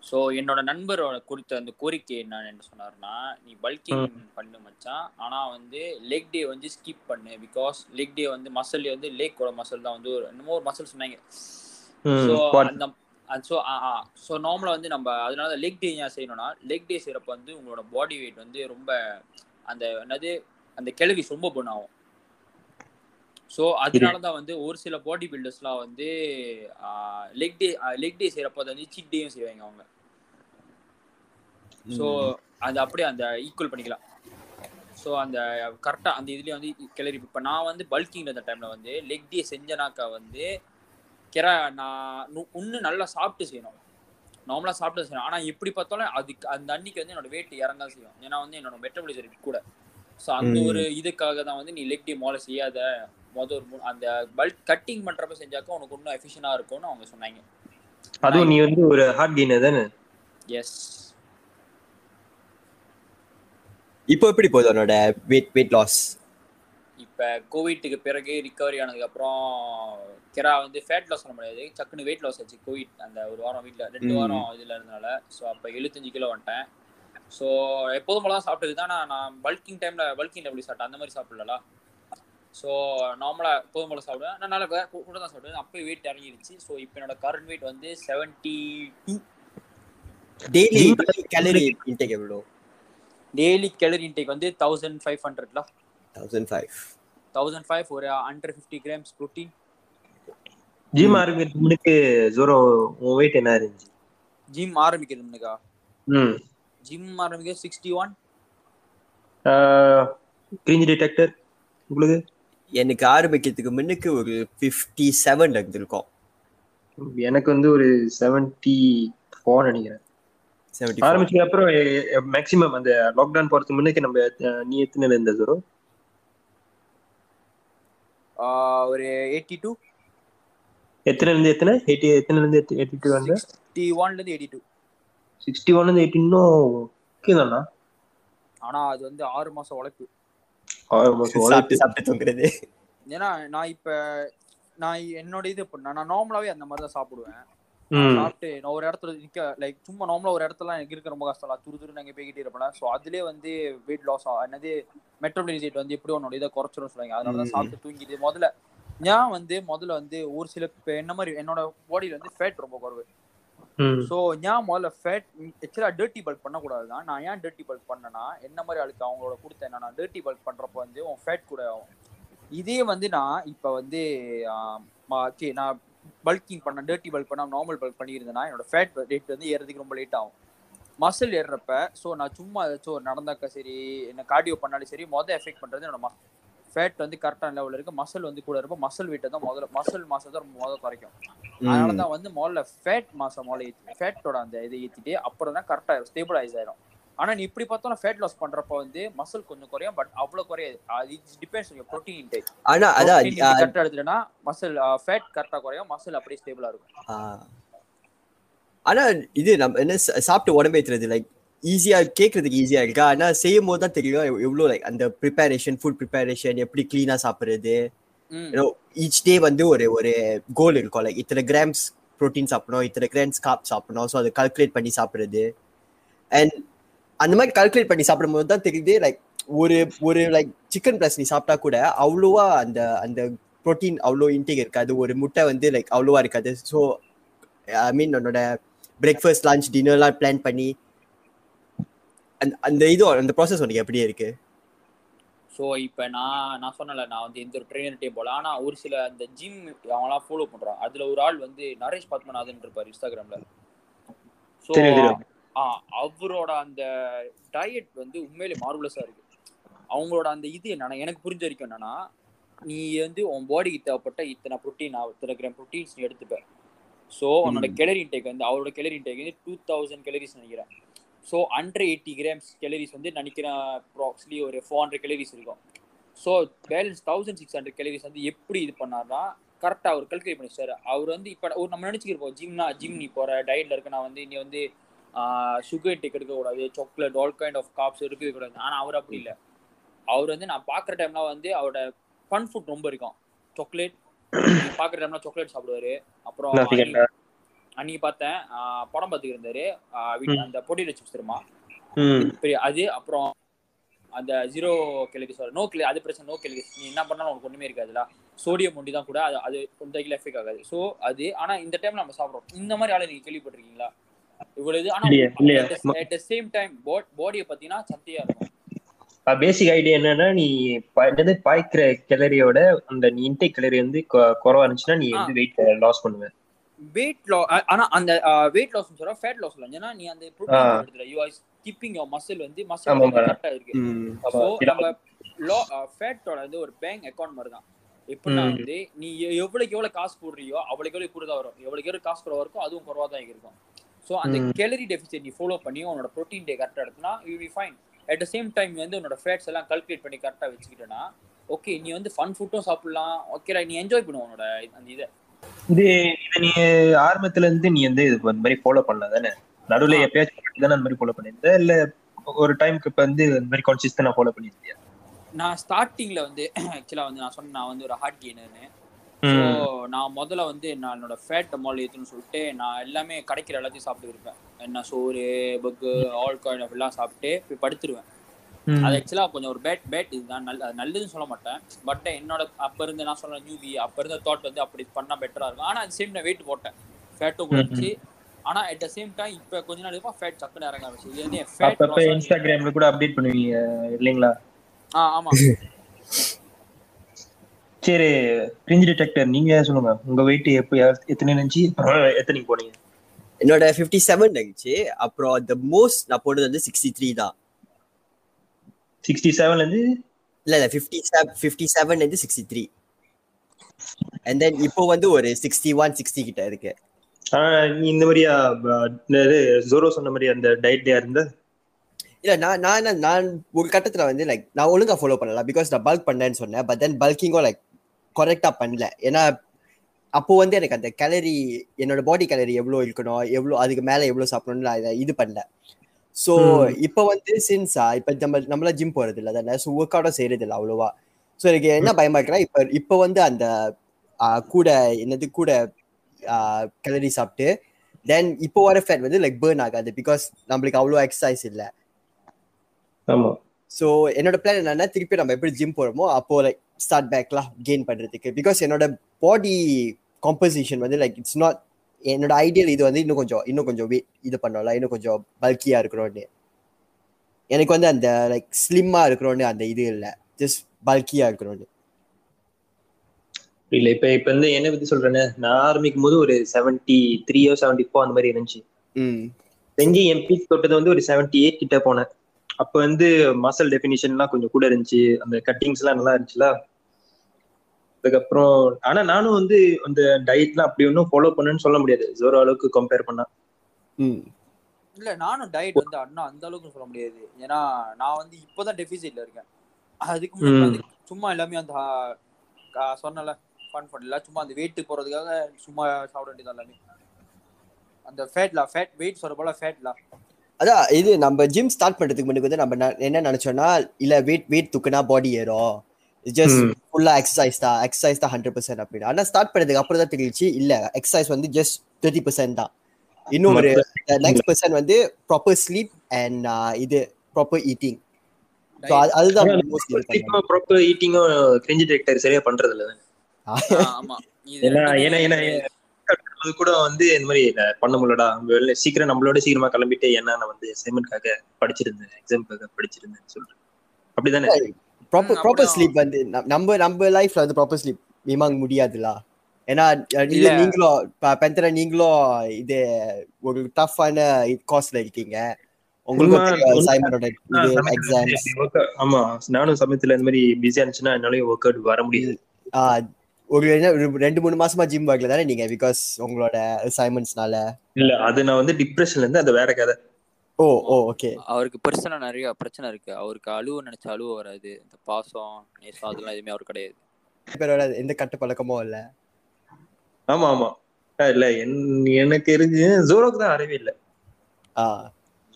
ஸோ என்னோட நண்பரோட குறித்த அந்த கோரிக்கை என்ன என்ன சொன்னாருன்னா நீ பல்கிங் பண்ணு மச்சான். ஆனால் வந்து லெக் டே வந்து ஸ்கிப் பண்ணு. பிகாஸ் லெக் டே வந்து மசில் வந்து லேக்கோட மசில் தான் வந்து ஒரு என்னமோ ஒரு மசில் சொன்னாங்க. ஸோ ஸோ நார்மலாக வந்து நம்ம அதனால லெக் டே ஏன் செய்யணும்னா லெக் டே செய்கிறப்ப வந்து உங்களோட பாடி வெயிட் வந்து ரொம்ப அந்த என்னது அந்த கிளவி ரொம்ப burn ஆகும். ஸோ அதனால தான் வந்து ஒரு சில பாடி பில்டர்ஸ்லாம் வந்து லெக் டே லெக் டே செய்கிறப்ப வந்து சீட் டேயும் செய்வாங்க அவங்க. ஸோ அது அப்படியே அந்த ஈக்குவல் பண்ணிக்கலாம். ஸோ அந்த கரெக்டாக அந்த இதுலேயே வந்து கிளறி இப்போ நான் வந்து பல்கிங் அந்த டைமில் வந்து லெக் டே செஞ்சனாக்கா வந்து கிரா நான் இன்னும் நல்லா சாப்பிட்டு செய்யணும். நார்மலாக சாப்பிட்டு செய்யணும். ஆனால் எப்படி பார்த்தாலும் அதுக்கு அந்த அன்னைக்கு வந்து என்னோட வெயிட் இறங்க செய்யும். ஏன்னா வந்து என்னோட மெட்டபாலிசம் கூட. ஸோ அந்த. ஒரு இதுக்காக தான் வந்து நீ லெக் டே மோல செய்யாத மொதல் ஒரு அந்த பல்க் கட்டிங் பண்ணுறப்ப செஞ்சாக்க உனக்கு இன்னும் எஃபிஷியனாக இருக்கும்னு அவங்க சொன்னாங்க. அதுவும் நீ வந்து ஒரு ஹார்ட் கெய்னர் தானே? எஸ் இப்போ எப்படி போகுது உன்னோட வெயிட் வெயிட் லாஸ் இப்போ கோவிட்டுக்கு பிறகு ரிகவரி ஆனதுக்கப்புறம் கிரா வந்து ஃபேட் லாஸ் பண்ண முடியாது. சக்குன்னு வெயிட் லாஸ் ஆச்சு. கோவிட் அந்த ஒரு வாரம் வீட்டில் ரெண்டு. வாரம் இதில் இருந்தனால ஸோ அப்போ எழுபத்தஞ்சு கிலோ வந்துட்டேன். ஸோ எப்போதும் போல தான் சாப்பிட்டது தான் நான் நான் பல்கிங் டைமில் பல்கிங் எப்படி சாப்பிட்டேன்? அந்த மாதிரி சாப்பிடல ஸோ நார்மலாக எப்போதும் போல சாப்பிடுவேன். நான் நல்லா கூட தான் சாப்பிடுவேன். அப்போயே வெயிட் இறங்கிடுச்சு ஸோ இப்போ என்னோட கரண்ட் வெயிட் வந்து seventy two daily calorie intake எவ்வளோ? டெய்லி கேலரி இன்டேக் வந்து தௌசண்ட் ஃபைவ் ஹண்ட்ரட்ல தௌசண்ட் ஃபைவ் தௌசண்ட் ஃபைவ் ஒரு hundred fifty grams protein gym ஆரம்பிக்கிறதுக்கு முன்னுக்கு ஜோரோ உன் வெயிட் என்ன இருந்துச்சு? ஜிம் ஆரம்பிக்கிறது முன்னுக்கா? ம். ஜிம் ஆரம்பிக்க சிக்ஸ்டி ஒன் கிரிஞ்சி டிடெக்டர் உங்களுக்கு? எனக்கு ஆரம்பிக்கிறதுக்கு முன்னுக்கு ஒரு ஃபிஃப்டி செவன் இருந்திருக்கும். எனக்கு வந்து ஒரு செவன்டி ஃபோர் நினைக்கிறேன் ஆரம்பிச்சதுக்கு அப்புறம் மேக்ஸிமம் அந்த லாக்டவுன் போறதுக்கு முன்னுக்கு நம்ம நீ எத்தனை இருந்த ஜோரோ? ஒரு எயிட்டி டூ எத்தனை? இருந்து எத்தனை எயிட்டி எத்தனை இருந்து எயிட்டி டூ வந்து? சிக்ஸ்டி ஒன்லேருந்து எயிட்டி டூ சிக்ஸ்டி ஒன் இருந்து எயிட்டி இன்னும் ஓகே தானா? ஆனால் அது வந்து ஆறு மாதம் உழைப்பு. ஆறு மாசம் உழைப்பு. சாப்பிட்டு தூங்குறது. ஏன்னா நான் இப்போ நான் என்னோட இது பண்ண நான் நார்மலாகவே அந்த மாதிரி தான் சாப்பிடுவேன். சாப்பிட்டு நான் ஒரு இடத்துல நிற்க லைக் சும்மா நார்மலாக ஒரு இடத்துல எனக்கு இருக்க ரொம்ப கஷ்டம் துரு துரு நாங்கள் போய்கிட்டே இருப்பேன். ஸோ அதுலேயே வந்து வெயிட் லாஸ் ஆகும் என்னது மெட்ரோபிலிசேட் வந்து எப்படி உன்னோட இதை குறைச்சிடும் சொல்லுவாங்க. அதனால தான் ம். சாப்பிட்டு தூங்கிட்டு முதல்ல நான் வந்து முதல்ல வந்து ஒரு சில என்ன மாதிரி என்னோட பாடியில் வந்து ஃபேட் ரொம்ப குறைவு. ஸோ ஏன் முதல்ல ஃபேட் ஆக்சுவலாக டர்ட்டி பல்க் பண்ணக்கூடாது தான். நான் ஏன் டர்ட்டி பல்க் பண்ணேன்னா என்ன மாதிரி ஆளுக்கு அவங்களோட கொடுத்த என்னன்னா டர்ட்டி பல்க் பண்ணுறப்போ வந்து உன் ஃபேட் கூட ஆகும். இதே வந்து நான் இப்போ வந்து ஓகே நான் பல்கிங் பண்ண டர்ட்டி பல்க் பண்ண நார்மல் பல்க் பண்ணியிருந்தேன்னா என்னோட ஃபேட் ரேட் வந்து ஏறதுக்கு ரொம்ப லேட் ஆகும். மசில் ஏறுறப்ப ஸோ நான் சும்மா ஏதாச்சும் நடந்தாக்கா சரி என்ன கார்டியோ பண்ணாலும் சரி மொதல் எஃபெக்ட் பண்ணுறது என்னோட ஃபேட் வந்து கரெக்டான லெவலில் இருக்கு. மசில் வந்து கூட இருப்போம் மசில் வெயிட்டை தான் முதல்ல மசில் மாசம் தான் முதல்ல குறைக்கும். அதனால தான் வந்து முதல்ல ஃபேட் மாசம் முதல்ல ஏற்றி ஃபேட்டோட அந்த இதை ஏற்றிட்டு அப்புறம் தான் கரெக்டாக ஸ்டேபிளைஸ் ஆயிடும் ஆனா நீ இப்படி பார்த்தாலும் ஃபேட் லாஸ் பண்றப்ப வந்து மசில் கொஞ்சம் குறையும் பட் அவ்வளவு குறையாது. அது டிபெண்ட்ஸ் ஆன் ப்ரோட்டீன் இன்டேக் ஆனா அதான் கரெக்டா எடுத்துட்டா மசில் ஃபேட் கரெக்டா குறையும் மசில் அப்படியே ஸ்டேபிளா இருக்கும். ஆனா இது நம்ம என்ன சாப்பிட்டு உடம்பு ஏத்துறது? லைக் ஈஸியா கேட்கறதுக்கு ஈஸியா இருக்கா? ஆனா செய்யும் போது தான் தெரியும் எவ்- எவ்வளவு லைக் அந்த ப்ரிப்பரேஷன் ஃபுட் ப்ரிப்பரேஷன் எப்படி கிளீனா சாப்பிடுறது. ஈச் டே வந்து ஒரு ஒரு கோல் இருக்கும். லைக் இத்தனை கிராம்ஸ் ப்ரோட்டீன் சாப்பிடணும் இத்தனை கிராம்ஸ் காப் சாப்பிடணும். ஸோ அதை கால்குலேட் பண்ணி சாப்பிடுறது. அண்ட் அந்த மாதிரி கால்குலேட் பண்ணி சாப்பிடும்போது தான் தெரியுது லைக் ஒரு ஒரு லைக் சிக்கன் பிளஸ் நீ சாப்பிட்டா கூட அவ்வளோவா அந்த அந்த ப்ரோட்டீன் அவ்வளோ இன்டேக் இருக்காது. ஒரு முட்டை வந்து லைக் அவ்வளோவா இருக்காது. ஸோ ஐ மீன் உன்னோட பிரேக்ஃபாஸ்ட் லஞ்ச் டின்னர்லாம் பிளான் பண்ணி அந்த அந்த இது அந்த ப்ராசஸ் உனக்கு எப்படி இருக்கு? ஸோ இப்போ நான் நான் சொன்னல நான் வந்து எந்த ஒரு ட்ரெயினர்கிட்டையும் போகல. ஆனால் ஒரு சில அந்த ஜிம் அவங்களாம் ஃபாலோ பண்ணுறான் அதில் ஒரு ஆள் வந்து நரேஷ் பத்மநாதன் இருப்பார் இன்ஸ்டாகிராமில் ஸோ. அவரோட அந்த டயட் வந்து உண்மையிலே மார்வலஸாக இருக்கு. அவங்களோட அந்த இது என்னன்னா எனக்கு புரிஞ்ச வரைக்கும் என்னன்னா நீ வந்து உன் பாடிக்கு தேவைப்பட்ட இத்தனை ப்ரோட்டீன் இத்தனை கிராம் ப்ரோட்டீன்ஸ் நீ எடுத்துப்ப. ஸோ உன்னோட கெலரி இன்டேக் வந்து அவரோட கெலரி இன்டேக் வந்து டூ தௌசண்ட் கெலரிஸ் நினைக்கிறேன். So hundred eighty grams calories வந்து நினைக்கிறேன் ப்ராக்ஸ்லி ஒரு ஃபோர் ஹண்ட்ரட் கெலரிஸ் இருக்கும். So balance thousand six hundred calories வந்து எப்படி இது பண்ணார்னா கரெக்டாக அவர் கல்குலேட் பண்ணிச்சார் அவர் வந்து இப்போ ஒரு நம்ம நினச்சிக்கிருப்போம் ஜிம்னா ஜிம் நீ போகிற டயட்டில் இருக்க நான் வந்து நீ வந்து சுகர் டேக் எடுக்கக்கூடாது chocolate all kind of carbs கூடாது ஆனால் அவர் அப்படி இல்லை. அவர் வந்து நான் பார்க்குற டைம்லாம் வந்து அவரோட ஃபன் ஃபுட் ரொம்ப இருக்கும். சாக்லேட் பார்க்குற டைம்லாம் சாக்லேட் சாப்பிடுவாரு. அப்புறம். அன்னைக்கு- பார்த்தேன் படம் பார்த்துக்கிட்டு இருந்தாரு அந்த பொடியில் சிப்ஸ் தெரியுமா? பெரிய அது அப்புறம் அந்த ஜீரோ கெலரிஸ் வரும் நோ கிளி அது பிரச்சனை நோ கெலரிஸ் நீ என்ன பண்ணாலும் உனக்கு ஒண்ணுமே இருக்காதுல சோடியம் ஒண்டி தான் கூட அது அது கொஞ்சம் எஃபெக்ட் ஆகாது. ஸோ அது ஆனா இந்த டைம்ல நம்ம சாப்பிடுறோம். இந்த மாதிரி ஆளை நீங்க கேள்விப்பட்டிருக்கீங்களா? இவ்வளவு இது. ஆனா இல்லையே, இல்லையே. அட் த சேம் டைம் பாடியை பார்த்தீங்கன்னா சத்தியா இருக்கும். பேசிக் ஐடியா என்னன்னா நீ என்னது பாய்க்கிற கிளரியோட அந்த நீ இன்டேக் கிளரி வந்து குறைவா இருந்துச்சுன்னா நீ வந்து வெயிட் லாஸ் பண்ணுவ. வெயிட் லா ஆனா அந்த வெயிட் லாஸ் சொல்ற ஃபேட் லாஸ் இல்லை ஏன்னா நீ அந்த. Protein எடுத்துல you are keeping your muscle வந்து மசில் ஆமா, ஆமா. கரெக்டா இருக்கு. சில- நம்ம லோ ஃபேட்டோட வந்து ஒரு பேங்க் அக்கௌண்ட் மாதிரி தான் எப்படின்னா. வந்து நீ எவ்வளவுக்கு எவ்வளவு காசு போடுறியோ அவ்வளவுக்கு எவ்வளவு கூட தான் வரும். எவ்வளவுக்கு எவ்வளவு காசு குறைவா இருக்கும் அதுவும் குறைவா தான் இருக்கும் ஸோ அந்த. கேலரி டெபிசிட் நீ ஃபாலோ பண்ணி உன்னோட ப்ரோட்டீன் டே கரெக்டாக எடுத்தனா you be fine at the same time வந்து உன்னோட ஃபேட்ஸ் எல்லாம் கல்குலேட் பண்ணி கரெக்டாக வச்சுக்கிட்டேன்னா ஓகே நீ வந்து ஃபன் ஃபுட்டும் சாப்பிடலாம். ஓகே நீ என்ஜாய் பண்ணுவோம் உன்னோட அந்த இதை. இது இதை நீ ஆரம்பத்துல இருந்து நீ வந்து இது மாதிரி ஃபாலோ பண்ணல தானே? நடுவுல. எப்பயாச்சும் தானே அந்த மாதிரி ஃபாலோ பண்ணிருந்த இல்ல ஒரு டைம்க்கு இப்ப வந்து இந்த மாதிரி கான்சிஸ்டன்டா ஃபாலோ பண்ணிருந்தியா நான் ஸ்டார்டிங்ல வந்து ஆக்சுவலா வந்து நான் சொன்னேன் நான் வந்து ஒரு ஹார்ட் கெய்னர்னு ஸோ நான் முதல்ல வந்து நான் என்னோட ஃபேட் மால் ஏற்றுன்னு சொல்லிட்டு நான் எல்லாமே கிடைக்கிற எல்லாத்தையும் சாப்பிட்டு இருப்பேன். என்ன சோறு பக்கு ஆல் காயின் எல்லாம் சாப்பிட்டு போய் படுத்துருவேன். அது ஆக்சுவலாக கொஞ்சம் ஒரு பேட் பேட் இதுதான். நல்ல அது நல்லதுன்னு சொல்ல மாட்டேன். பட் என்னோட அப்போ இருந்து நான் சொல்ல நியூபி அப்போ இருந்த தாட் வந்து அப்படி பண்ணால் பெட்டராக இருக்கும். ஆனால் அது சேம் நான் வெயிட் போட்டேன். ஃபேட்டும் குறைச்சி ஆனால் அட் த சேம் டைம் இப்போ கொஞ்ச நாள் இருக்கும் ஃபேட் சக்கன இறங்க ஆரம்பிச்சு இது வந்து ஃபேட் அப்பப்ப இன்ஸ்டாகிராம்ல கூட அப்டேட் பண்ணுவீங்க இல்லைங்களா? ஆ ஆமாம் சரி கிரிஞ்ச் டிடெக்டர் நீங்க சொல்லுங்க உங்க வெயிட் எப்ப எத்தனை இருந்துச்சு எத்தனை போனீங்க? என்னோட ஃபிஃப்டி செவன் இருந்துச்சு. அப்புறம் த மோஸ்ட் நான் போட்டது வந்து சிக்ஸ்டி த்ரீ தான். சிக்ஸ்டி செவன்ல இருந்து? இல்ல இல்ல ஃபிஃப்டி ஃபிஃப்டி செவன் இருந்து சிக்ஸ்டி த்ரீ அண்ட் தென் இப்போ வந்து ஒரு சிக்ஸ்டி ஒன் சிக்ஸ்டி கிட்ட இருக்கு. இந்த மாதிரியா ஜோரோ சொன்ன மாதிரி அந்த டயட்லயா இருந்த? இல்ல நான் நான் நான் ஒரு கட்டத்துல வந்து லைக் நான் ஒழுங்கா ஃபாலோ பண்ணல. பிகாஸ் நான் பல்க் பண்ணேன்னு சொன்னேன். பட் தென் பல்கிங்கும் லைக் கரெக்டா பண்ணல. ஏன்னா அப்போ வந்து எனக்கு அந்த கேலரி என்னோட பாடி கேலரி எவ்வளோ இருக்கணும் எவ்வளோ அதுக்கு மேல எவ்வளோ சாப்பிடணும்னு நான் இதை பண்ணல. ஸோ. இப்போ வந்து சின்ஸா இப்போ நம்ம நம்மள ஜிம் போறது இல்லை தானே ஸோ ஒர்க் அவுட்டும் செய்யறது இல்லை அவ்வளோவா. ஸோ எனக்கு என்ன பயமா இருக்குன்னா இப்போ இப்போ வந்து அந்த கூட என்னது கூட கேலரி சாப்பிட்டு தென் இப்போ வர ஃபேட் வந்து லைக் பேர்ன் ஆகாது பிகாஸ் நம்மளுக்கு அவ்வளோ எக்ஸசைஸ் இல்லை. ஸோ என்னோட பிளான் என்னன்னா திருப்பி நம்ம எப்படி ஜிம் போறோமோ அப்போ லைக் ஸ்டார்ட் பேக்லாம் கெயின் பண்றதுக்கு. பிகாஸ் என்னோட பாடி காம்போசிஷன் வந்து லைக் இட்ஸ் நாட் என்னோட ஐடியல் இது வந்து இன்னும் கொஞ்சம் இன்னும் கொஞ்சம் weight இது பண்ணல இன்னும் கொஞ்சம் பல்கியா இருக்கணும்னு. எனக்கு வந்து அந்த லைக் ஸ்லிம்மா இருக்கணும்னு அந்த இது இல்லை. ஜஸ்ட் பல்கியா இருக்கணும்னு. இல்ல இப்ப இப்ப வந்து என்ன பத்தி சொல்றேன்னு நான் ஆரம்பிக்கும் போது ஒரு செவன்டி த்ரீயோ செவன்டி ஃபோர் அந்த மாதிரி இருந்துச்சு. ம். எங்கே என் பீக் தொட்டது வந்து ஒரு செவன்டி எயிட் கிட்ட போனேன். அப்ப வந்து மசல் டெஃபினிஷன்லாம் கொஞ்சம் கூட இருந்துச்சு. அந்த கட்டிங்ஸ் எல்லாம் நல்லா இருந்துச்சுல. அதுக்கப்புறம் ஆனா நானும் வந்து அந்த டயட்லாம் அப்படி ஒன்றும் ஃபாலோ பண்ணேன்னு சொல்ல முடியாது. ஜோரோ அளவுக்கு கம்பேர் பண்ணா. இல்ல நானும் டயட் வந்து அண்ணா அந்த அளவுக்கு சொல்ல முடியாது. ஏன்னா நான் வந்து இப்போதான் டெபிசிட்ல இருக்கேன். அதுக்கு முன்னாடி சும்மா எல்லாமே அந்த சொன்னல ஃபன் பண்ணல சும்மா அந்த வெயிட் போறதுக்காக சும்மா சாப்பிட வேண்டியது எல்லாமே. அந்த ஃபேட்லா ஃபேட் வெயிட் சொல்ற போல ஃபேட்லா அதான் இது நம்ம ஜிம் ஸ்டார்ட் பண்றதுக்கு முன்னாடி வந்து நம்ம என்ன நினைச்சோம்னா இல்ல வெயிட் வெயிட் தூக்குனா பாடி ஏறும். ஜஸ்ட். ஃபுல்லா எக்ஸசைஸ் தான். எக்ஸசைஸ் தான் ஹண்ட்ரட் பர்சன்ட் அப்படின்னு. ஆனா ஸ்டார்ட் பண்ணதுக்கு அப்புறம் தான் தெரிஞ்சிச்சு இல்ல எக்ஸசைஸ் வந்து ஜஸ்ட் தேர்ட்டி பர்சன்ட் தான். இன்னும் ஒரு நெக்ஸ்ட் பர்சன்ட் வந்து ப்ராப்பர் ஸ்லீப் அண்ட் இது ப்ராப்பர் ஈட்டிங் அதுதான். ப்ராப்பர் ஈட்டிங்கும் கிரிஞ்சி டிரெக்டர் சரியா பண்றது இல்ல ஏன்னா ஏன்னா அது கூட வந்து இந்த மாதிரி பண்ண முடியலடா. வெளில சீக்கிரம் நம்மளோட சீக்கிரமா கிளம்பிட்டு ஏன்னா நான் வந்து அசைன்மெண்ட்காக படிச்சிருந்தேன் எக்ஸாம்க்காக படிச்சிருந்தேன் சொல்றேன். அப்படிதானே? Proper proper. ஸ்லீப் வந்து நம்ம நம்ம லைஃப்ல வந்து ப்ராப்பர் ஸ்லீப் மிமாங் முடியாதுல? ஏன்னா இல்ல. நீங்களும் பெந்தர நீங்களும் இது ஒரு டஃப்பான கோர்ஸ்ல இருக்கீங்க. out- ஆமா நானும் சமயத்துல இந்த மாதிரி பிஸியா இருந்துச்சுன்னா என்னாலயும் ஒர்க் அவுட் வர முடியாது. ஒரு ரெண்டு மூணு மாசமா ஜிம் வரல தானே நீங்க? பிகாஸ் உங்களோட அசைன்மெண்ட்ஸ்னால இல்ல அது நான் வந்து டிப்ரெஷன்ல இருந்து அது வேற கதை. ஓ ஓ ஓகே அவருக்கு பர்சனலா நிறைய பிரச்சனை இருக்கு. அவருக்கு அழுவ நினைச்ச அழுவ வராது. இந்த பாசம் நேசம் அதெல்லாம் எதுவுமே அவருக்கு கிடையாது. பேரோட எந்த கட்டு பழக்கமும் இல்ல? ஆமா ஆமா. இல்ல என்- எனக்கு இருக்கு. ஜோரோக்கு தான் அறிவே இல்ல. ஆ.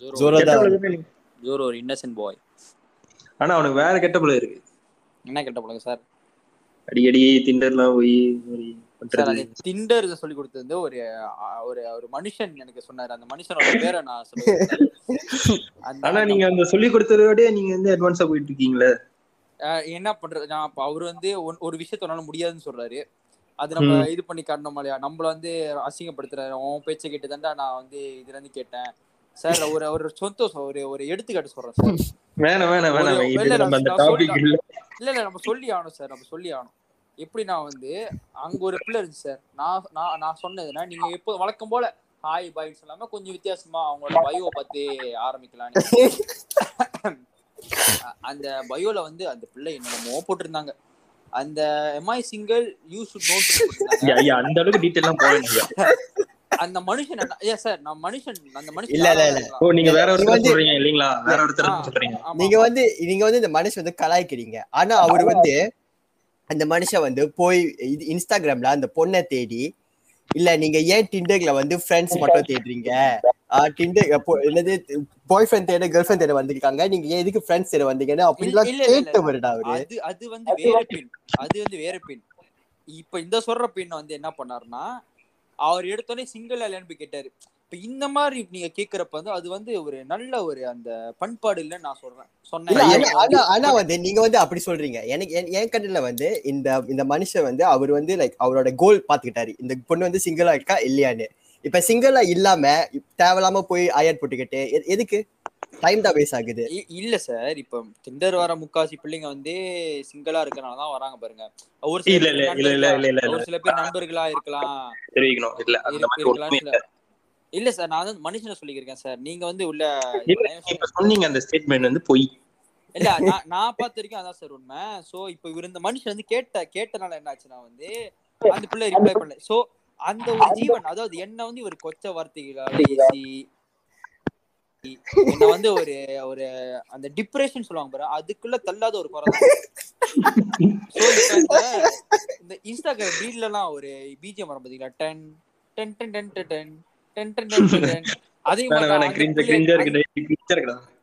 ஜோரோ தான். ஜோரோ ஒரு இன்னசென்ட் பாய் ஆனா அவனுக்கு வேற கெட்ட பழக்கம் இருக்கு. என்ன கெட்ட பழக்கம் சார் அடிக்கடி திண்டர்லாம் போய் டிண்டர் சொல்லி கொடுத்தது வந்து ஒரு ஒரு ஒரு மனுஷன் எனக்கு சொன்னாரு. அந்த மனுஷனோட பேரை நான் சொல்லுவேன் ஆனா நீங்க அந்த சொல்லி கொடுத்ததோட நீங்க வந்து அட்வான்ஸா போயிட்டு இருக்கீங்களே என்ன பண்றது? நான் அவர் வந்து ஒரு விஷயத்தனால முடியாதுன்னு சொல்றாரு. அது நம்ம. இது பண்ணி காட்டணும் இல்லையா? நம்மள வந்து அசிங்கப்படுத்துறாரு. உன் பேச்சை கேட்டு தாண்டா நான் வந்து இதுல இருந்து கேட்டேன். சார் ஒரு ஒரு சொந்த ஒரு ஒரு எடுத்துக்காட்டு சொல்றேன் சார். வேணாம் வேணாம் வேணாம். இல்ல. இல்ல நம்ம சொல்லி ஆகணும் சார். நம்ம சொல்லி ஆகணும். எப்படி நான் வந்து அங்க ஒரு பிள்ளை இருந்துச்சு சார். நான் நான் நான் சொன்னதுன்னா நீங்க எப்போ வழக்கம் போல ஹாய் பாய்ன்னு சொல்லாம கொஞ்சம் வித்தியாசமா அவங்களோட பயோவை பார்த்து ஆரம்பிக்கலாம்னு. அ- அந்த பயோல வந்து அந்த பிள்ளை என்னமோ போட்டிருந்தாங்க. அந்த MI single you should not அந்த அளவுக்கு டீட்டெயிலாம் போவேன் அந்த மனுஷன் என்ன ஏ சார் நான் மனுஷன் அந்த மனுஷன் இல்ல, இல்ல, இல்ல. ஓ நீங்க வேற ஒருத்தர் சொல்றீங்க இல்லீங்களா? வேற ஒருத்தர் சொல்றீங்க. நீங்க வந்து நீங்க வந்து இந்த மனுஷன் வந்து கலாய்க்கிறீங்க. ஆனா அவர் வந்து அந்த மனுஷன் வந்து போய் இது இன்ஸ்டாகிராம்ல அந்த பொண்ணை தேடி இல்ல நீங்க ஏன் டிண்டர்ல வந்து ஃப்ரெண்ட்ஸ் மட்டும் தேடுறீங்க? டிண்டர் என்னது பாய் ஃப்ரெண்ட் தேட கேர்ள் ஃப்ரெண்ட் தேட வந்திருக்காங்க. நீங்க ஏன் எதுக்கு ஃப்ரெண்ட்ஸ் தேட வந்தீங்கன்னு அப்படிலாம். கேட்டவருடா அவரு. அது அது வந்து வேற பெண். அது வந்து வேற பெண். இப்ப இந்த சொல்ற பெண் வந்து என்ன பண்ணாருன்னா அவர் எடுத்தோடனே சிங்கிள் போய் கேட்டாரு. இப்ப இந்த மாதிரி நீங்க கேக்குறப்ப வந்து அது வந்து ஒரு நல்ல ஒரு அந்த பண்பாடு இல்லைன்னு நான் சொல்றேன். சொன்னேன். ஆனா வந்து நீங்க வந்து அப்படி சொல்றீங்க. எனக்கு என்- கண்ணுல வந்து இந்த இந்த மனுஷன் வந்து அவர் வந்து லைக் அவரோட கோல் பாத்துக்கிட்டாரு. இந்த பொண்ணு வந்து சிங்கிளா இருக்கா இல்லையான்னு. இப்ப சிங்கிளா இல்லாம தேவையில்லாம போய் ஆயர் போட்டுக்கிட்டு எதுக்கு? டைம் தான் வேஸ்ட் ஆகுது. இல்ல சார். இப்ப திண்டர் வர முக்காசி பிள்ளைங்க வந்து சிங்கிளா இருக்கனால தான் வராங்க பாருங்க. ஒரு சில இல்ல, பேர் இல்ல, இல்ல, இல்ல, நண்பர்களா- இல்ல, இல்ல, இல்ல. ஒரு சில பேர் நண்பர்களா இருக்கலாம். தெரிவிக்கணும். இல்ல. இல்ல சார் நான் வந்து மனுஷனை சொல்லிக்கிறேன் சார். நீங்க வந்து உள்ள சொன்னீங்க அந்த ஸ்டேட்மெண்ட் வந்து பொய். இல்ல நான் நான் பார்த்த வரைக்கும் அதான் சார் உண்மை. சோ இப்போ இவர் இந்த மனுஷன் வந்து கேட்ட கேட்டனால என்ன ஆச்சுன்னா வந்து அந்த பிள்ளை ரிப்ளை பண்ணல. சோ அந்த ஒரு ஜீவன் அதாவது என்ன வந்து இவர் கொச்ச வார்த்தைகளால ஏசி என்ன வந்து ஒரு ஒரு அந்த டிப்ரெஷன் சொல்லுவாங்க பாரு அதுக்குள்ள தள்ளாத ஒரு குறை இந்த இந்த இன்ஸ்டாகிராம் ரீல்ல எல்லாம் ஒரு பிஜிஎம் வரும் பாத்தீங்களா? டென் டென் டென் டென் டென் அதே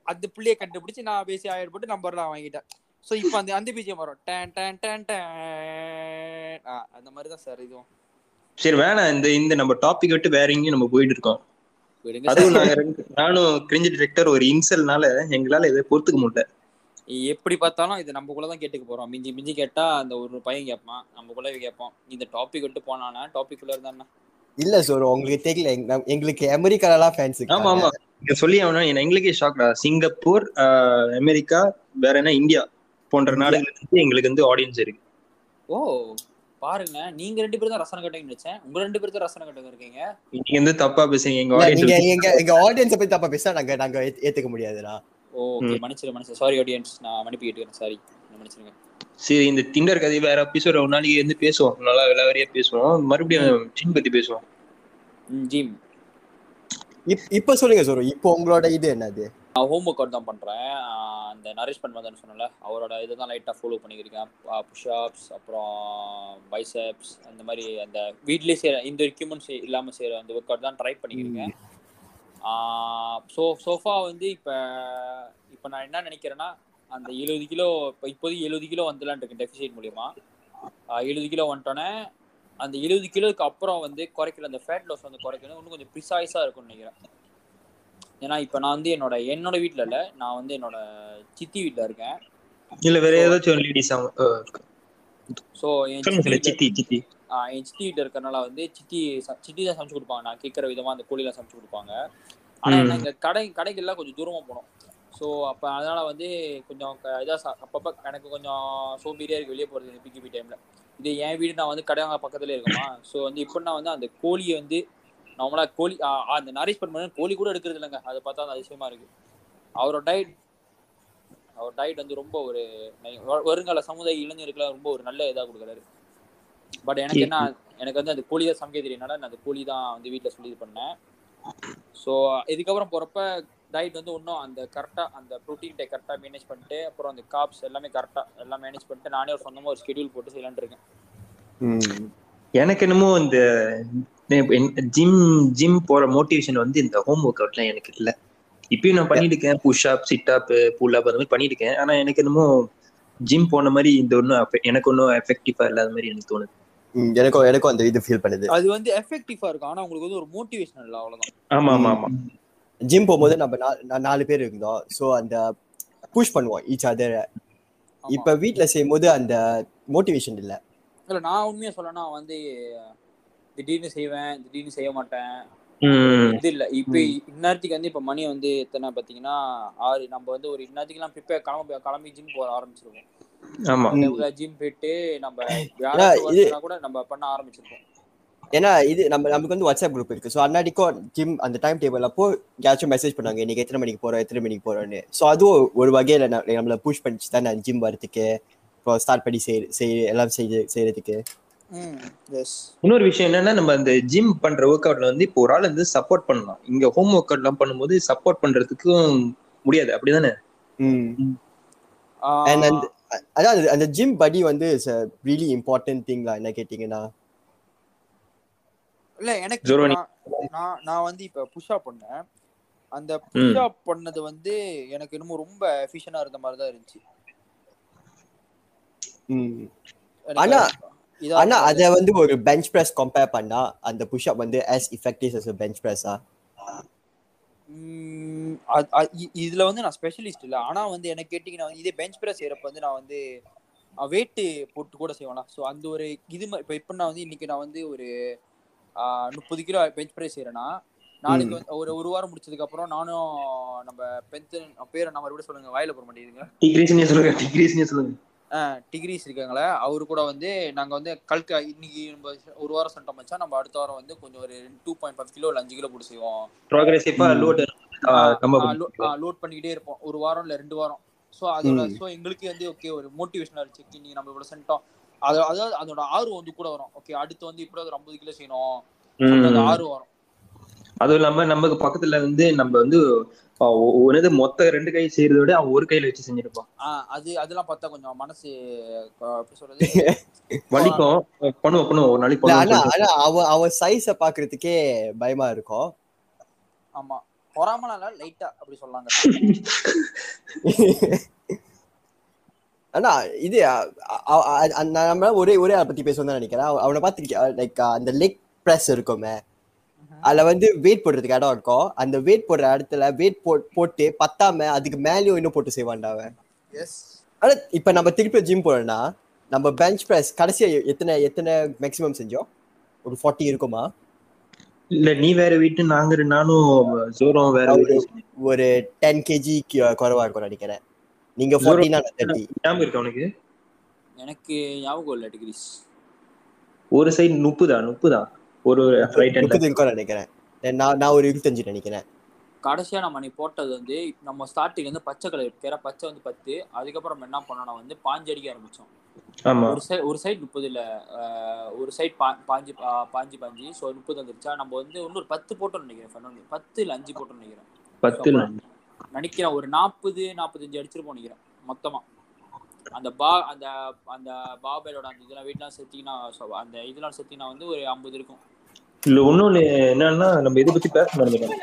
அந்த பிள்ளைய- கண்டுபிடிச்சு நான் பேசி ஆயிரம் போட்டு நம்பர்லாம் வாங்கிட்டேன். சோ இப்போ அந்த அந்த பிஜிஎம் வரும். டேன் டேன் டேன் டேன். அந்த மாதிரி தான் சார் இதுவும். சரி வேணாம் இந்த இந்த நம்ம டாபிக் விட்டு வேற எங்கேயும் நம்ம போயிட்டு இருக்கோம். அதுவும் நாங்க நானும் கிரிஞ்சு டிரெக்டர் ஒரு இன்சல்னால எங்களால இதை பொறுத்துக்க முடியல. எப்படி பார்த்தாலும் இது நம்மக்குள்ள தான் கேட்டுக்க போறோம். மிஞ்சி மிஞ்சி கேட்டா அந்த ஒரு பையன் கேட்பான். நம்மக்குள்ள கேட்போம். இந்த டாபிக் விட்டு போனானா டாபிக் உள்ள இருந்தா இல்ல சார் உங்களுக்கு தெரியல. எங்க- எங்களுக்கு அமெரிக்கால எல்லாம் ஃபேன்ஸ் ஆமா ஆமா. இங்க சொல்லி ஆகணும் எங்களுக்கே ஷாக்டா சிங்கப்பூர் அமெரிக்கா வேற என்ன இந்தியா போன்ற நாடுகள்ல இருந்து எங்களுக்கு வந்து ஆடியன்ஸ் இருக்கு. ஓ பாருங்க. நீங்க ரெண்டு பேரும் தான் ரசனை கட்டங்க நினைச்சேன். உங்க ரெண்டு பேரும் தான் ரசனை கட்டங்க இருக்கீங்க. நீங்க வந்து தப்பா பேசுறீங்க. எங்க நீங்க ஆடியன்ஸ் எங்க எங்க ஆடியன்ஸ் பத்தி தப்பா பேசினா நாங்க நாங்க ஏத்து- ஏத்துக்க முடியாதுடா. ஓகே மன்னிச்சிரு மன்னிச்சிரு சாரி ஆடியன்ஸ் நான் மன்னிப்பு கேட்டுக்கிறேன். சாரி மன்னிச்சிருங்க. சரி இந்த டிண்டர் கதை வேற எபிசோட் ஒரு நாளைக்கு வந்து பேசுவோம். நல்லா விளாவரியா பேசுவோம். மறுபடியும் சின் பத்தி பேசுவோம். ம், ஜிம் இப்- இப்ப சொல்லுங்க சோரு இப்போ உங்களோட இது என்னது? நான் ஹோம் ஒர்க் அவுட் தான் பண்றேன். அந்த நரிஷ்மெண்ட் வந்தேன்னு சொன்னல அவரோட இதுதான் லைட்டா ஃபாலோ பண்ணியிருக்கேன் புஷ்அப்ஸ் அப்புறம் பைசெப்ஸ் அந்த மாதிரி அந்த வீட்லயே செய்யற இந்த எக்யூப்மெண்ட்ஸ் இல்லாம செய்யற அந்த ஒர்க் அவுட் தான் ட்ரை பண்ணியிருக்கேன் ஸோ சோஃபா வந்து இப்போ இப்போ நான் என்ன நினைக்கிறேன்னா அந்த எழுபது கிலோ இப்போ இப்போதைக்கு எழுபது கிலோ வந்துலான் இருக்கு டெஃபிசிட் மூலியமா. எழுபது கிலோ வந்துட்டோன்னே அந்த எழுபது கிலோக்கு அப்புறம் வந்து குறைக்கல அந்த ஃபேட் லாஸ் வந்து குறைக்கணும் இன்னும் கொஞ்சம் ப்ரிசைஸாக இருக்கும்னு நினைக்கிறேன். ஏன்னா இப்போ நான் வந்து என்னோட என்னோட வீட்டில் இல்லை நான் வந்து என்னோட சித்தி வீட்டில் இருக்கேன். இல்ல வேற ஏதாச்சும் லேடிஸ் ஸோ என் சித்தி சித்தி என் சித்தி வீட்டு இருக்கறனால வந்து சித்தி சித்தி தான் சமைச்சு கொடுப்பாங்க. நான் கேட்குற விதமா அந்த கோழிலாம் சமைச்சு கொடுப்பாங்க. ஆனா ம். என்ன இங்க கடை கடைகள்லாம் கொஞ்சம் தூரமா போனோம். ஸோ அப்ப அதனால வந்து கொஞ்சம் க- இதா சா- அப்பப்ப எனக்கு கொஞ்சம் சோம்பேறியா இருக்கு வெளியே இந்த பிகிபி டைம்ல இது என் வீடு நான் வந்து கடை பக்கத்துல இருக்குமா? ஸோ வந்து இப்போ நான் வந்து அந்த கோழியை வந்து நார்மலா கோழி அந்த நரிஷ் பண்ண கோழி கூட எடுக்கிறது இல்லைங்க. அதை பார்த்தா அந்த அதிசயமா இருக்கு. அவரோட டயட் அவர் டயட் வந்து ரொம்ப ஒரு வருங்கால சமுதாய இளைஞருக்குலாம் ரொம்ப ஒரு நல்ல இதா கொடுக்குறாரு. பட் எனக்கு என்ன எனக்கு வந்து அந்த கோழி தான் சமைக்க தெரியனால நான் அந்த கோழி தான் வந்து வீட்டில் சொல்லி இது பண்ணேன். ஸோ இதுக்கப்புறம் போகிறப்ப டயட் வந்து இன்னும் அந்த கரெக்டாக அந்த ப்ரோட்டீன் டை கரெக்டாக மேனேஜ் பண்ணிட்டு அப்புறம் அந்த காப்ஸ் எல்லாமே கரெக்டாக எல்லாம் மேனேஜ் பண்ணிட்டு நானே ஒரு சொந்தமாக ஒரு ஸ்கெடியூல் போட்டு இருக்கேன். ம். எனக்கு என்னமோ இந்த ஜிம் ஜிம் போற மோட்டிவேஷன் வந்து இந்த ஹோம் ஒர்க் அவுட்லாம் எனக்கு இல்ல. இப்பயும் நான் பண்ணிட்டு இருக்கேன் புஷ் அப் சிட் அப் புல் அப் அந்த மாதிரி பண்ணிட்டு இருக்கேன் ஆனா எனக்கு என்னமோ ஜிம் போன மாதிரி இந்த ஒன்றும் எனக்கு ஒன்றும் எஃபெக்டிவா இல்லாத மாதிரி எனக்கு தோணுது. ம், எனக்கும் எனக்கும் அந்த இது ஃபீல் பண்ணுது. அது வந்து எஃபெக்டிவாக இருக்கும். ஆனால் உங்களுக்கு வந்து ஒரு மோட்டிவேஷன் இல்லை அவ்வளோதான் ஆமா ஆமா ஆமா. ஜிம் போகும்போது நம்ம நாலு பேர் இருந்தோம். ஸோ அந்த புஷ் பண்ணுவோம் ஈச் அதர் இப்ப வீட்ல செய்யும்போது அந்த மோட்டிவேஷன் இல்ல. இல்லை நான் உண்மையாக சொல்லனா வந்து திடீர்னு செய்வேன் திடீர்னு செய்ய மாட்டேன். இது இல்ல. இப்ப இந்நேரத்துக்கு வந்து இப்ப மணி வந்து எத்தனை பாத்தீங்கன்னா ஆறு. நம்ம வந்து ஒரு இந்நேரத்துக்குலாம் ப்ரிப்பேர் கிளம்பி கிளம்பி ஜிம் போக ஆரம்பிச்சிருக்கோம் ஆமா. ஜிம் போயிட்டு நம்ம கூட நம்ம பண்ண ஆரம்பிச்சிருக்கோம் ஏன்னா இது நம்ம நமக்கு வந்து வாட்ஸ்அப் குரூப் இருக்கு. ஸோ அன்னாடிக்கும் ஜிம் அந்த டைம் டேபிள் அப்போ யாராச்சும் மெசேஜ் பண்ணாங்க இன்னைக்கு எத்தனை மணிக்கு போறோம்? எத்தனை மணிக்கு போறோம்னு? ஸோ அதுவும் ஒரு வகையில நம்மள புஷ் பண்ணிச்சு தான் நான் ஜிம் வரதுக்கு இப்போ ஸ்டார்ட் பண்ணி செய் செய் எல்லாம் செய்ய செய்யறதுக்கு இன்னொரு விஷயம் என்னன்னா நம்ம அந்த ஜிம் பண்ற ஒர்க் அவுட்ல வந்து இப்போ ஒரு ஆள் வந்து சப்போர்ட் பண்ணலாம். இங்க ஹோம் ஒர்க் அவுட் எல்லாம் பண்ணும்போது சப்போர்ட் பண்றதுக்கும் முடியாது. அப்படிதானே அதான் அந்த- அந்த ஜிம் படி வந்து ரியலி இம்பார்ட்டன்ட் திங்லாம் என்ன கேட்டீங்கன்னா இல்ல எனக்கு. நான் நான் வந்து இப்ப புஷ் அப் பண்ணேன். அந்த புஷ் அப் பண்ணது வந்து எனக்கு என்னமோ ரொம்ப எஃபிஷியனா இருந்த மாதிரி தான் இருந்துச்சு. ஆனா- இதா ஆனா. அத வந்து ஒரு பெஞ்ச் பிரஸ் கம்பேர் பண்ணா அந்த புஷ் அப் வந்து as effective as a bench press ஆ? இதுல வந்து நான் ஸ்பெஷலிஸ்ட் இல்ல. ஆனா வந்து எனக்கு கேட்டீங்கன்னா வந்து இதே பெஞ்ச் பிரஸ் செய்யறப்ப வந்து நான் வந்து வெயிட் போட்டு கூட செய்வேன் ஸோ அந்த ஒரு இது இப்ப இப்ப நான் வந்து இன்னைக்கு நான் வந்து ஒரு முப்பது கிலோ பெஞ்ச் பிரஸ் செய்யறேன்னா நாளைக்கு வந்து ஒரு ஒரு வாரம் முடிச்சதுக்கு அப்புறம் நானும் நம்ம பென்த் பேரை நம்ம கூட சொல்லுங்க. வாயில போட மாட்டேங்குதுங்க. டிகிரிஸ்னே சொல்லுங்க டிகிரிஸ்னே சொல்லுங்க. டிகிரிஸ் இருக்காங்களே அவரு கூட வந்து நாங்க வந்து கல்கா இன்னைக்கு நம்ம ஒரு வாரம் சென்டம் வச்சா நம்ம அடுத்த வாரம் வந்து கொஞ்சம் ஒரு டூ பாயிண்ட் ஃபைவ் கிலோ இல்லை அஞ்சு கிலோ போட்டு செய்வோம். ப்ரோக்ரஸிவா ம். லோட். லோட் பண்ணிக்கிட்டே இருப்போம். ஒரு வாரம் இல்ல ரெண்டு வாரம். சோ அதோட. சோ எங்களுக்கு வந்து ஓகே ஒரு மோட்டிவேஷனா இருந்துச்சு இன்னைக்கு நம்ம இவ்வளவு சென்ட்டோம் அது அதாவது அதோட ஆர்வம் வந்து கூட வரும். ஓகே அடுத்து வந்து இப்படி ஒரு ஐம்பது கிலோ செய்யணும் ஆர்வம் வரும். அதுவும் இல்லாம நமக்கு பக்கத்துல வந்து நம்ம வந்து ஒருது மொத்த ரெண்டு கை செய்யறத விட அவன் ஒரு கையில வச்சு செஞ்சிருப்பான். ஆஹ் அது அதெல்லாம் பார்த்தா கொஞ்சம் மனசு சொல்றது? வலிக்கும். பண்ணுவோம் பண்ணுவோம். ஒரு நாளைக்கு ஆனா அவ அவ சைஸ பாக்குறதுக்கே பயமா இருக்கும். ஆமா. பொறாமலாம் லைட்டா அப்படி சொல்லாங்க. ஆனா இது நம்ம ஒரே ஒரே ஆளை பத்தி பேசணும் தான் நினைக்கிறேன். அவ- அவனை பார்த்துருக்கியா? லைக் அந்த லெக் பிரஸ் இருக்குமே. அதுல வந்து வெயிட் போடுறதுக்கு இடம் இருக்கும். அந்த வெயிட் போடுற இடத்துல வெயிட் போட்டு பத்தாம அதுக்கு மேலயும் இன்னும் போட்டு செய்வான்டா அவன். எஸ் ஆனா இப்ப நம்ம திருப்பி ஜிம் போறோம்னா நம்ம பெஞ்ச் பிரஸ் கடைசியா எத்தனை எத்தனை மேக்ஸிமம் செஞ்சோம்? ஒரு ஃபார்ட்டி இருக்குமா? இல்ல நீ வேற வீட்டு நாங்க நானும் ஜோரம் வேற ஒரு டென் கேஜி குறைவா இருக்கும் நினைக்கிறேன். நீங்க ஃபார்ட்டினா தேர்ட்டி ஞாபகம் இருக்கு அவனுக்கு எனக்கு ஞாபகம் இல்லை டிகிரிஸ் ஒரு சைடு முப்புதா? முப்புதா? ஒரு ரைட் ஹேண்ட்ல முப்பது இருக்கும் நினைக்கிறேன். நான் நான் ஒரு இருபத்தஞ்சு நினைக்கிறேன். கடைசியா நம்ம நீ போட்டது வந்து நம்ம ஸ்டார்டிங் வந்து பச்சை கலர் கேர பச்சை வந்து பத்து அதுக்கப்புறம் நம்ம என்ன பண்ணோம்னா வந்து பாஞ்சு அடிக்க ஆரம்பிச்சோம். ஆமா. ஒரு சைடு ஒரு சைடு முப்பது இல்ல ஆஹ் ஒரு சைடு பா பாஞ்சு பா- பாஞ்சு பாஞ்சு ஸோ முப்பது வந்துருச்சா? நம்ம வந்து இன்னொரு பத்து போட்டோம்னு நினைக்கிறேன். பத்து இல்ல அஞ்சு போட்டோம்னு நினைக்கிறேன். பத்து இல்ல. நினைக்கிறேன் ஒரு நாற்பது நாற்பத்தஞ்சு அடிச்சிருப்போம் நினைக்கிறேன் மொத்தமா. அந்த பா அந்த அந்த பாபேலோட அந்த இதெல்லாம் வெயிட்லாம் சேர்த்திங்கன்னா so அந்த இதெல்லாம் சேர்த்திங்கன்னா வந்து ஒரு ஐம்பது இருக்கும். இல்ல இன்னொன்னு என்னன்னா நம்ம இதை பத்தி பேச மறந்துட்டோம்.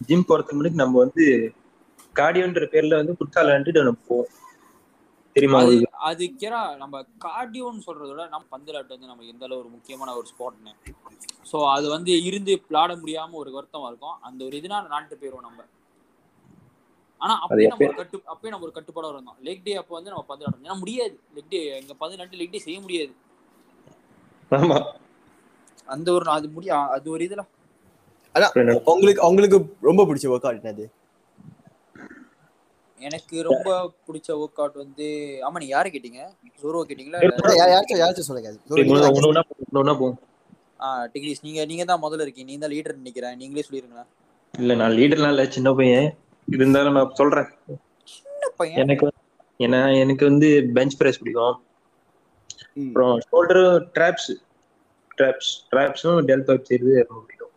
ஜிம் போறதுக்கு முன்னாடி நம்ம வந்து கார்டியோன்ற பேர்ல வந்து ஃபுட்சால் விளையாண்டுட்டு நம்ம போவோம். தெரியுமா அது கேரா நம்ம கார்டியோன்னு சொல்றத விட நம்ம பந்தலாட்டு வந்து நம்ம எந்த அளவு ஒரு முக்கியமான ஒரு ஸ்போர்ட்னு. ஸோ அது வந்து இருந்து விளாட முடியாம ஒரு வருத்தமா இருக்கும். அந்த ஒரு இதுனா நாட்டு போயிடுவோம் நம்ம. ஆனா அப்பயே நம்ம ஒரு கட்டு அப்பயே நம்ம ஒரு கட்டுப்பாடா இருந்தோம் லெக் டே அப்போ வந்து நம்ம பந்தலாட்டம் ஏன்னா முடியாது. லெக் டே எங்க பதினெட்டு லெக் டே செய்ய முடியாது. ஆமா. அந்த ஒரு அது முடிய அது ஒரு இதுல. ஆனா உங்களுக்கு உங்களுக்கு ரொம்ப பிடிச்ச ஒர்க் அவுட் என்னது எனக்கு ரொம்ப பிடிச்ச ஒர்க் அவுட் வந்து ஆமா நீங்க யாரை கேட்டீங்க? ஜோரோ கேட்டீங்களா? அதான் யாராச்சும் யாராச்சும் சொல்லுங்க ஆ டிகிரிஸ் நீங்க நீங்க தான் முதல்ல இருக்கீங்க. நீங்க தான் லீடர் நினைக்கிறேன். நீங்களே சொல்லிருங்களேன். இல்ல நான் லீடர்லாம் இல்ல சின்ன பையன். இருந்தாலும் நான் சொல்றேன். சின்ன பையன்? எனக்கு ஏன்னா எனக்கு வந்து பெஞ்ச் பிரஸ் பிடிக்கும். அப்புறம் ஷோல்டர் ட்ராப்ஸ் ட்ராப்ஸ் ட்ராப்ஸும் டெல்ட் செய்யறது ரொம்ப பிடிக்கும்.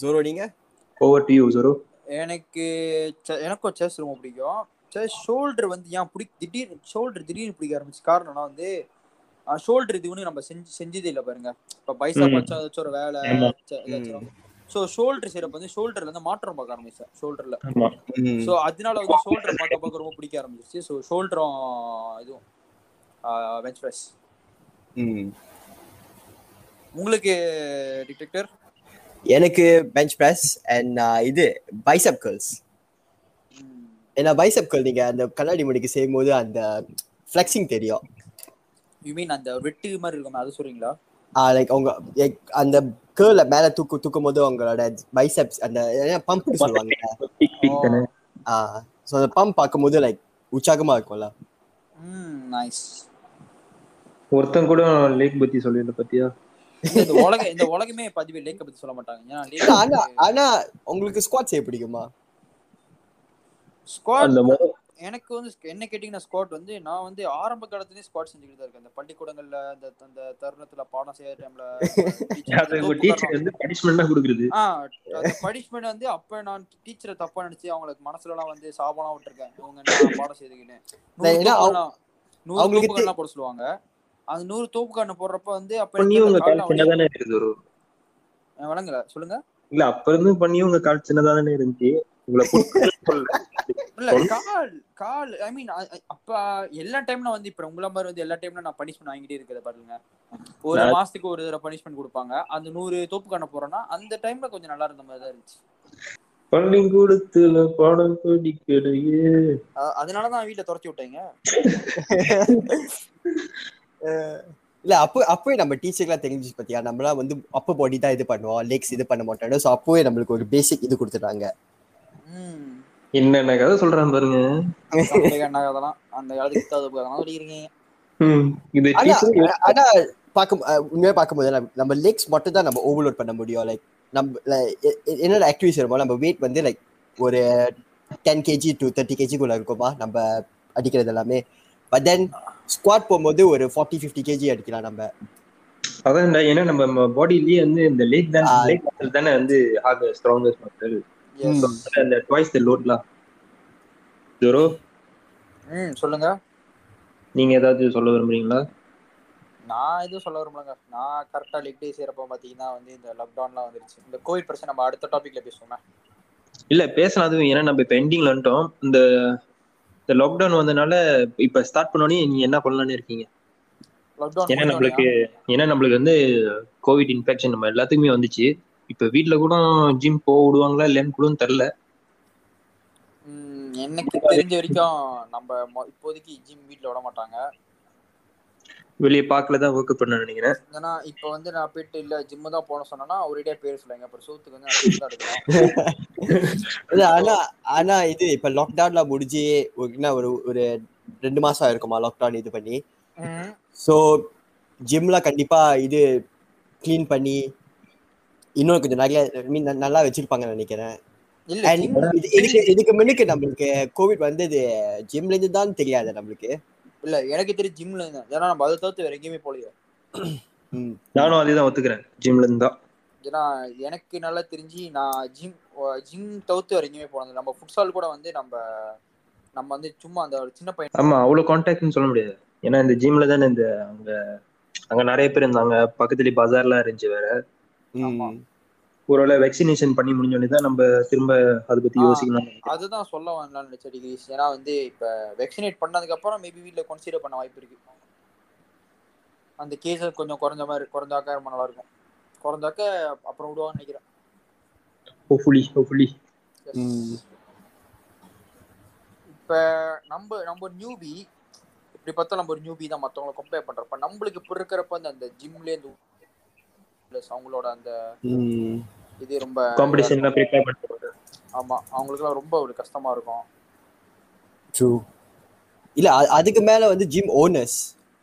ஜோரோ நீங்க? Over to you Zoro. எனக்கு செ- எனக்கும் செஸ் ரொம்ப பிடிக்கும். செஸ் ஷோல்டர் வந்து ஏன் பிடி திடீர் ஷோல்டர் திடீர்னு பிடிக்க ஆரம்பிச்சு. காரணம்னா வந்து ஷோல்டர் இது ஒன்று நம்ம செஞ்சு செஞ்சதே இல்லை பாருங்க. இப்போ பைசா ம். பச்சா ஏதாச்சும் ஒரு வேலை ஸோ ஷோல்டர் செய்யறப்ப வந்து ஷோல்டர்ல இருந்து மாற்றம் பார்க்க ஆரம்பிச்சேன் ஷோல்டர்ல. ஸோ அதனால வந்து ஷோல்டர் பார்க்க பார்க்க ரொம்ப பிடிக்க ஆரம்பிச்சிச்சு ஸோ ஷோல்டரும் இதுவும் பெஞ்ச் ப்ரெஸ் ம். உங்களுக்கு டிடெக்டர் எனக்கு பெஞ்ச் பிரஸ் அண்ட் இது பைசப் கர்ல்ஸ் ஏன்னா பைசப் கர்ல் நீங்க அந்த கண்ணாடி முடிக்கு செய்யும் போது அந்த ஃபிளெக்சிங் தெரியும். யூ மீன் அந்த வெட்டு மாதிரி இருக்குமே அது சொல்றீங்களா? லைக் அவங்க like, அந்த கேர்ல மேல தூக்கு தூக்கும் போது அவங்களோட பைசப்ஸ் அந்த பம்ப் சொல்லுவாங்க ஸோ அந்த பம்ப் பார்க்கும்போது லைக் உற்சாகமா இருக்கும்ல? நைஸ் ஒருத்தன் கூட லேக் பத்தி சொல்லிருந்த பத்தியா? இந்த உலக இந்த உலகமே பதிவு லேக்க பத்தி சொல்ல மாட்டாங்க. ஆனா உங்களுக்கு ஸ்குவாட் செய்ய பிடிக்குமா? ஸ்குவாட் எனக்கு வந்து என்ன கேட்டீங்கன்னா ஸ்குவாட் வந்து நான் வந்து ஆரம்ப காலத்துலயே ஸ்குவாட் செஞ்சுக்கிட்டு தான் இருக்கேன். அந்த பள்ளிக்கூடங்கள்ல அந்த அந்த தருணத்துல பாடம் செய்யற டைம்ல ஆ அந்த பனிஷ்மெண்ட் வந்து அப்ப நான் டீச்சரை தப்பா நினைச்சு அவங்களுக்கு மனசுல எல்லாம் வந்து சாபம்லாம் விட்டுருக்கேன். இவங்க என்ன பாடம் செய்துக்கின்னு? நூறு தோப்புகள்லாம் போட சொல்லுவாங்க. அந்த நூறு தோப்புக்கான போடுறப்ப வந்து அப்ப வழங்கல. சொல்லுங்க. இல்ல அப்ப இருந்து பண்ணியும் உங்க கால் சின்னதா தானே இருந்துச்சு. உங்களை. இல்ல கால் கால் ஐ மீன் அப்ப எல்லா டைம்ல வந்து இப்ப உங்கள மாதிரி வந்து எல்லா டைம்ல நான் பனிஷ்மெண்ட் வாங்கிட்டே இருக்கிறத பாருங்க. ஒரு மாசத்துக்கு ஒரு தடவை பனிஷ்மெண்ட் கொடுப்பாங்க. அந்த நூறு தோப்பு கண்ண போறேன்னா அந்த டைம்ல கொஞ்சம் நல்லா இருந்த மாதிரி தான் இருந்துச்சு. பள்ளிக்கூடத்துல பாடம் படிக்கலையே. அதனாலதான் வீட்டுல துரத்தி விட்டாங்க. இல்ல அப்போ அப்பவே நம்ம டீச்சர்லாம் தெரிஞ்சு பாத்தியா? நம்மளாம் வந்து அப்ப பாடி தான் இது பண்ணுவோம். லெக்ஸ் இது பண்ண மாட்டோம் ஸோ அப்பவே நம்மளுக்கு ஒரு பேசிக் இது கொடுத்துட்டாங்க. என்னென்ன கதை சொல்றான் பாருங்க என்ன அந்த காலத்துக்கு கித்தாத ஆனா பார்க்கும் உண்மையா பார்க்கும்போது நம்ம- லெக்ஸ் மட்டும் தான் நம்ம ஓவர்லோட் பண்ண முடியும் லைக் நம்ம என்னோட ஆக்டிவிட்டி வருமோ நம்ம வெயிட் வந்து லைக் ஒரு டென் கேஜி டு தேர்ட்டி கேஜிக்குள்ள இருக்குமா நம்ம அடிக்கிறது எல்லாமே பட் தென் ஸ்குவாட் போகும்போது ஒரு ஃபார்ட்டி ஃபிஃப்டி கேஜி அடிக்கலாம் நம்ம அதான்டா ஏன்னா நம்ம பாடியிலேயே வந்து இந்த லேக் தான். லேக் தானே வந்து ஸ்ட்ராங்கஸ்ட் மசில் Yes. ம். அந்த ட்வைஸ் த லோட்லாம் ஜோரோ. ம் சொல்லுங்க. நீங்க ஏதாவது சொல்ல விரும்புறீங்களா? நான் எதுவும் சொல்ல விரும்பலங்க. நான் கரெக்டா லெக் டே செய்யறப்ப பாத்தீங்கன்னா வந்து இந்த லாக்டவுன்லாம் வந்துருச்சு. இந்த கோவிட் பிரச்சனை நம்ம அடுத்த டாபிக்ல பேசுவோமே. இல்ல பேசலாம் அதுவும் ஏன்னா நம்ம இப்ப எண்டிங்ல வந்துட்டோம். இந்த இந்த லாக்டவுன் வந்தனால இப்ப ஸ்டார்ட் பண்ணோடனே நீங்க என்ன பண்ணலாம்னு இருக்கீங்க? ஏன்னா நம்மளுக்கு ஏன்னா நம்மளுக்கு வந்து கோவிட் இன்ஃபெக்ஷன் நம்ம எல்லாத்துக்குமே வந்துச்சு. இப்ப வீட்ல கூட ஜிம் போக விடுவாங்களா இல்லைன்னு கூட தெரியல. ம், எனக்கு தெரிஞ்ச வரைக்கும் நம்ம மொ- இப்போதைக்கு ஜிம் வீட்ல விட மாட்டாங்க. வெளியே பார்க்கல தான் ஒர்க் பண்ண நினைக்கிறேன். ஏன்னா இப்போ வந்து நான் போயிட்டு இல்ல ஜிம்மு தான் போன சொன்னா ஒரேடியா பேர் சொல்லுங்க அப்புறம் சோத்துக்கு வந்து ஆனா ஆனா இது இப்ப லாக்டவுன்ல முடிஞ்சு ஒரு என்ன ஒரு ஒரு ரெண்டு மாசம் ஆயிருக்குமா லாக்டவுன் இது பண்ணி. ஸோ ஜிம்ல கண்டிப்பா இது க்ளீன் பண்ணி இன்னும் கொஞ்சம் நிறைய ந- நல்லா வச்சிருப்பாங்கன்னு நினைக்கிறேன். இதுக்கு முன்னுக்கு நம்மளுக்கு கோவிட் வந்தது ஜிம்ல இருந்து தான் தெரியாது நம்மளுக்கு. இல்ல எனக்கு தெரியும் ஜிம்ல இருந்தேன் ஏன்னா நம்ம அதை தவிர்த்து வேற எங்கேயுமே போலையே. நானும் அதே தான் ஒத்துக்கிறேன். ஜிம்ல இருந்து தான். ஏன்னா எனக்கு நல்லா தெரிஞ்சு நான் ஜிம் ஜிம் தவிர்த்து வேற எங்கேயுமே போனது நம்ம ஃபுட்சால் கூட வந்து நம்ம நம்ம வந்து சும்மா அந்த ஒரு சின்ன பையன் ஆமா அவ்வளவு கான்டாக்ட்னு சொல்ல முடியாது. ஏன்னா இந்த ஜிம்ல தானே இந்த அங்க அங்க நிறைய பேர் இருந்தாங்க. பக்கத்துலயே பஜார்லாம் இருந்துச்சு வேற. ஒருவேளை வேக்சினேஷன் பண்ணி முடிஞ்சோடனே தான் நம்ம திரும்ப அதை பத்தி. யோசிக்கணும். அதுதான் சொல்ல வரலாம்னு நினைச்ச டிகிரிஸ் ஏன்னா வந்து இப்ப வெக்சினேட் பண்ணதுக்கு அப்புறம் மேபி வீட்ல கன்சிடர் பண்ண வாய்ப்பு இருக்கு. அந்த கேஸ் கொஞ்சம் குறைஞ்ச மாதிரி குறைஞ்சாக்க ரொம்ப நல்லா இருக்கும். குறைஞ்சாக்க அப்புறம் விடுவான்னு நினைக்கிறேன். Hopefully hopefully. இப்ப நம்ம நம்ம நியூபி இப்படி பார்த்தா நம்ம ஒரு நியூபி தான் மத்தவங்கள கம்பேர் பண்றப்ப நம்மளுக்கு இப்ப இருக்கிறப்ப அந்த அந்த plus அவங்களோட அந்த ம். இது ரொம்ப காம்படிஷன்லாம் ப்ரிப்பேர் பண்ணுறது ஆமா அவங்களுக்குலாம் ரொம்ப ஒரு கஷ்டமா இருக்கும். ட்ரூ இல்ல அதுக்கு மேல வந்து ஜிம் ஓனர்ஸ்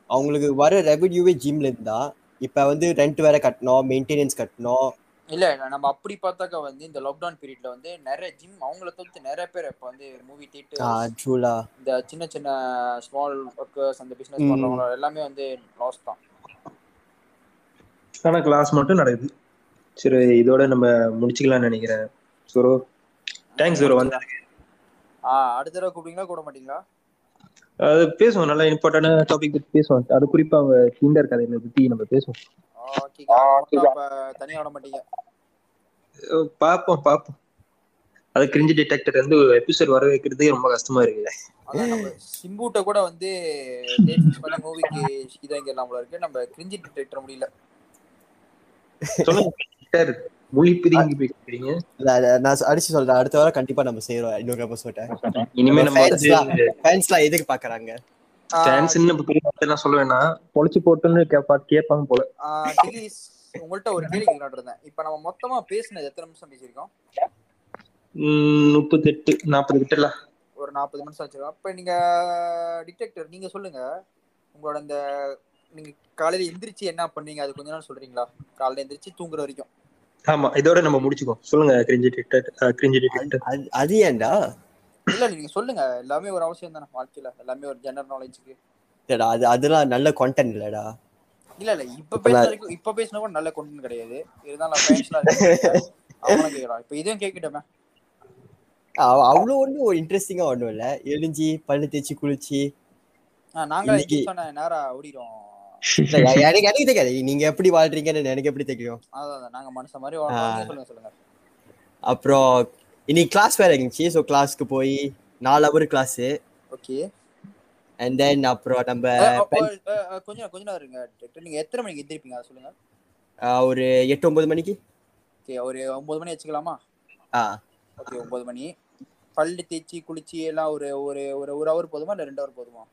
அவங்களுக்கு வர ரெவென்யூவே ஜிம்ல இருந்தா இப்ப வந்து ரெண்ட் வேற கட்டணும் மெயின்டெனன்ஸ் கட்டணும். இல்ல நம்ம அப்படி பார்த்தாக்கா வந்து இந்த லாக்டவுன் பீரியட்ல வந்து நிறைய ஜிம் அவங்கள தவிர்த்து நிறைய பேர் இப்ப வந்து மூவி தியேட்டர் இந்த சின்ன சின்ன ஸ்மால் ஒர்க்கர்ஸ் அந்த பிசினஸ் ம். பண்றவங்க எல்லாமே வந்து லாஸ் தான். ஆனா கிளாஸ் மட்டும் நடக்குது. சரி இதோட நம்ம முடிச்சுக்கலாம்னு நினைக்கிறேன். சுரோ தேங்க்ஸ் சுரோ வந்து ஆஹ் அடுத்த தடவை கூப்பிட்டீங்களா? கூட மாட்டீங்களா? அது பேசுவோம். நல்லா இம்பார்ட்டன்டான டாபிக் பத்தி பேசுவோம். அது குறிப்பா அவங்க கிண்டர் கதையில பத்தி நம்ம பேசுவோம். தனியா விட மாட்டீங்க. அஹ் பார்ப்போம் பார்ப்போம். அது கிரிஞ்சு டிடெக்டர் வந்து எபிசோட் வர வைக்கிறதே ரொம்ப கஷ்டமா இருக்கு. சிம்பூட்ட கூட வந்து டேட் ஃபிக்ஸ் பண்ணி மூவிக்கு இதாங்க எல்லாம் போல இருக்கு. நம்ம கிரிஞ்சி டிடெக்டர் முடியல. சொல்லுங்க. மொழி பிரிங்கி நான் அடிச்சு சொல்றேன். அடுத்த வாரம் கண்டிப்பா நம்ம செய்யறோம் இன்னொரு எபிசோட இனிமே நம்ம ஃபேன்ஸ்லாம் எதுக்கு பாக்குறாங்க? டான்ஸ்னு சொல்ல வேணாம். பொழைச்சு போட்டுன்னு கேப்பா கேட்பாங்க போல. உங்கள்ட்ட ஒரு கேள்வி கேட்கலாம்னு இருந்தேன் இப்ப நம்ம மொத்தமா பேசினது எத்தனை நிமிஷம் பேசியிருக்கோம்? உம் முப்பத்தெட்டு நாற்பது கிட்டல. ஒரு நாற்பது நிமிஷம் வச்சிருக்கோம் அப்ப நீங்க டிடெக்டர் நீங்க சொல்லுங்க. உங்களோட அந்த நீங்க காலையில எந்திரிச்சு என்ன பண்ணீங்க? அது கொஞ்ச நாள் சொல்றீங்களா? காலையில எந்திரிச்சு தூங்குற வரைக்கும். ஆமா இதோட நம்ம முடிச்சுக்கோ. சொல்லுங்க கிரிஞ்சு டிடெக்டர் கிரிஞ்சு டிடெக்டர் அது- அது ஏன்டா? இல்ல நீங்க சொல்லுங்க. எல்லாமே ஒரு அவசியம் தானே வாழ்க்கையில. எல்லாமே ஒரு ஜெனரல் நாலேஜுக்கு இல்லடா அது அதெல்லாம் நல்ல கான்டென்ட் இல்லடா. இல்ல இல்ல இப்ப பேசுன வரைக்கும் இப்ப பேசின கூட நல்ல கொண்டு கிடையாது. இருந்தாலும் ஃபேன்ஸ்லாம் அவங்களும் கேட்கலாம் இப்ப இதையும் கேட்கட்டுமே. அவ- அவ்வளவு ஒண்ணும் ஒரு இன்ட்ரெஸ்டிங்கா ஒண்ணும் இல்ல. எழுஞ்சி பல்லு தேய்ச்சி குளிச்சு. ஆ, நாங்க இன்னைக்கு- சொன்ன நேரா ஓடிடும் எனக்கு எனக்கு தெரியாது. நீங்க எப்படி வாழ்றீங்கன்னு எனக்கு எப்படி தெரியும். நாங்க மனுஷன் மாதிரி சொல்லுங்க சொல்லுங்க. அப்புறம் இன்னைக்கு கிளாஸ் வேற இருந்துச்சு ஸோ கிளாஸ்க்கு போய் நாலு hour class okay and then அப்புறம் நம்ம கொஞ்சம் கொஞ்ச நேரம் இருங்க. நீங்க எத்தனை மணிக்கு எந்திரிப்பீங்க? அதை சொல்லுங்க. ஒரு எட்டு ஒன்பது மணிக்கு. ஓகே ஒரு ஒன்பது மணி வச்சுக்கலாமா? ஆ. ஓகே ஒன்பது மணி. பல்லு தேய்ச்சி குளிச்சு எல்லாம் ஒரு ஒரு ஒரு ஒரு ஹவர் போதுமா? இல்ல ரெண்டு ஹவர் போதுமா?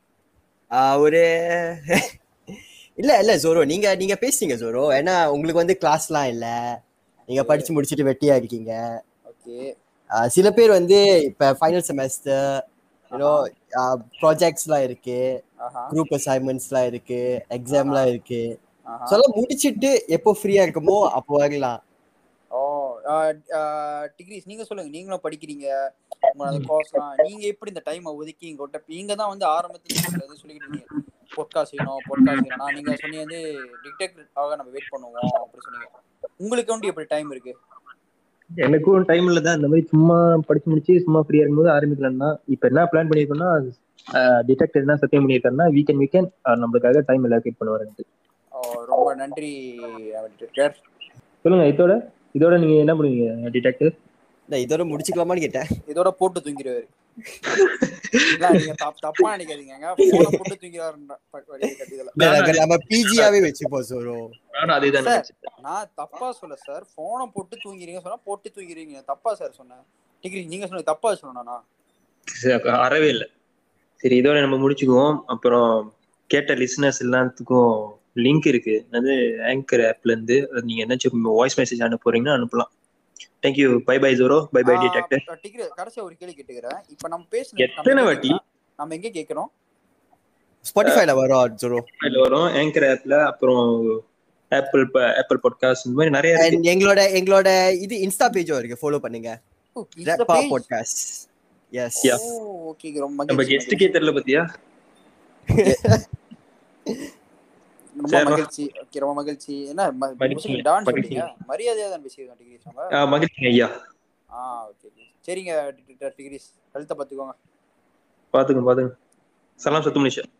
ஒரு இல்ல இல்ல ஜோரோ நீங்க நீங்க பேசுறீங்க ஜோரோ ஏன்னா உங்களுக்கு வந்து கிளாஸ்லாம் இல்ல. நீங்க படிச்சு முடிச்சுட்டு வெட்டியா இருக்கீங்க. ஓகே சில பேர் வந்து இப்ப ஃபைனல் செமஸ்டர் யூனோ ப்ராஜெக்ட்ஸ்லாம் இருக்கு. குரூப் அசைன்மெண்ட்ஸ்லாம் இருக்கு. எக்ஸாம்லாம் இருக்கு. சொல்ல முடிச்சிட்டு எப்போ ஃப்ரீயா இருக்குமோ அப்போ வரலாம். ஓ டிகிரிஸ் நீங்க சொல்லுங்க. நீங்களும் படிக்கிறீங்க. உங்களோட கோர்ஸ்லாம் நீங்க எப்படி இந்த டைமை ஒதுக்கி இங்க விட்ட நீங்க தான் வந்து ஆரம்பத்துல சொல்றது சொல்லிக்கிட்டு இருந்தீங்க? பொட்காஸ்ட் செய்யணும் பொட்காஸ்ட் செய்யணும் நீங்க சொன்னீங்க வந்து டிடெக்டாக நம்ம வெயிட் பண்ணுவோம் அப்படி சொன்னீங்க. உங்களுக்கு வந்து எப்படி டைம் இருக்கு? எனக்கும் டைம் இல்ல தான். இந்த மாதிரி சும்மா படிச்சு முடிச்சு சும்மா ஃப்ரீயா இருக்கும்போது ஆரம்பிக்கலாம்னா இப்ப என்ன பிளான் பண்ணிருக்கோம்னா டிடெக்டர் என்ன சத்தியம் பண்ணியிருக்காருன்னா வீக்கெண்ட் வீக்கெண்ட் நம்மளுக்காக டைம் எல்லாம் பண்ணுவாரு ரொம்ப நன்றி சொல்லுங்க இதோட இதோட நீங்க என்ன பண்ணுவீங்க டிடெக்டர் இல்ல இதோட முடிச்சுக்கலாமான்னு கேட்டேன். இதோட போட்டு தூங்கிடுவாரு. தப்பா நினைக்காதீங்க. போன போட்டு தூங்கிறாருன்ற நம்ம- பிஜியாவே வச்சுப்போம் சோரோ நான் தப்பா சொல்ல சார் போனை போட்டு தூங்கிறீங்க சொன்னா போட்டு தூங்கிறீங்க தப்பா சார் சொன்னேன். டிகிரி நீங்க சொன்னது தப்பா சொன்னா அறவே இல்லை. சரி இதோட நம்ம முடிச்சுக்குவோம். அப்புறம் கேட்ட லிசனர்ஸ் எல்லாத்துக்கும் லிங்க் இருக்கு. அது ஆங்கர் ஆப்ல இருந்து நீங்க என்ன வாய்ஸ் மெசேஜ் அனுப்ப போறீங்கன்னா அனுப்பலாம். Thank you bye bye ஜோரோ bye bye detector degree கடைசியா ஒரு கேள்வி கேட்டுக்கிறேன். இப்ப நம்ம பேசுறது எத்தனை வாட்டி? நம்ம எங்க கேக்குறோம் ஸ்பாட்டிஃபைல வரும் ஜோரோ அதுல வரும். ஆங்கர் ஆப்ல அப்புறம் ஆப்பிள் ஆப்பிள் பாட்காஸ்ட் இந்த மாதிரி நிறைய எங்களோட எங்களோட இது இன்ஸ்டா பேஜும் இருக்கு. ஃபாலோ பண்ணுங்க. Repa? Podcast yes Yeah. Oh, okay, ரொம்ப நம்ம கெஸ்ட்டுக்கே தெரியல பத்தியா? ரொம்ப மகிழ்ச்சி ரொம்ப மகிழ்ச்சி. என்ன மகிழ்ச்சி, டான் மகிழ்ச்சி. சொல்றீங்க? மரியாதையா தான் பேசியிருக்கோம் டிகிரிஸ் ஆ, மகிழ்ச்சிங்க ஐயா. ஆ ஓகே சரிங்க டிகிரிஸ் ஹெல்த்தை பார்த்துக்கோங்க பாத்துங்க பாத்துங்க சலாம் சத்து மனுஷன்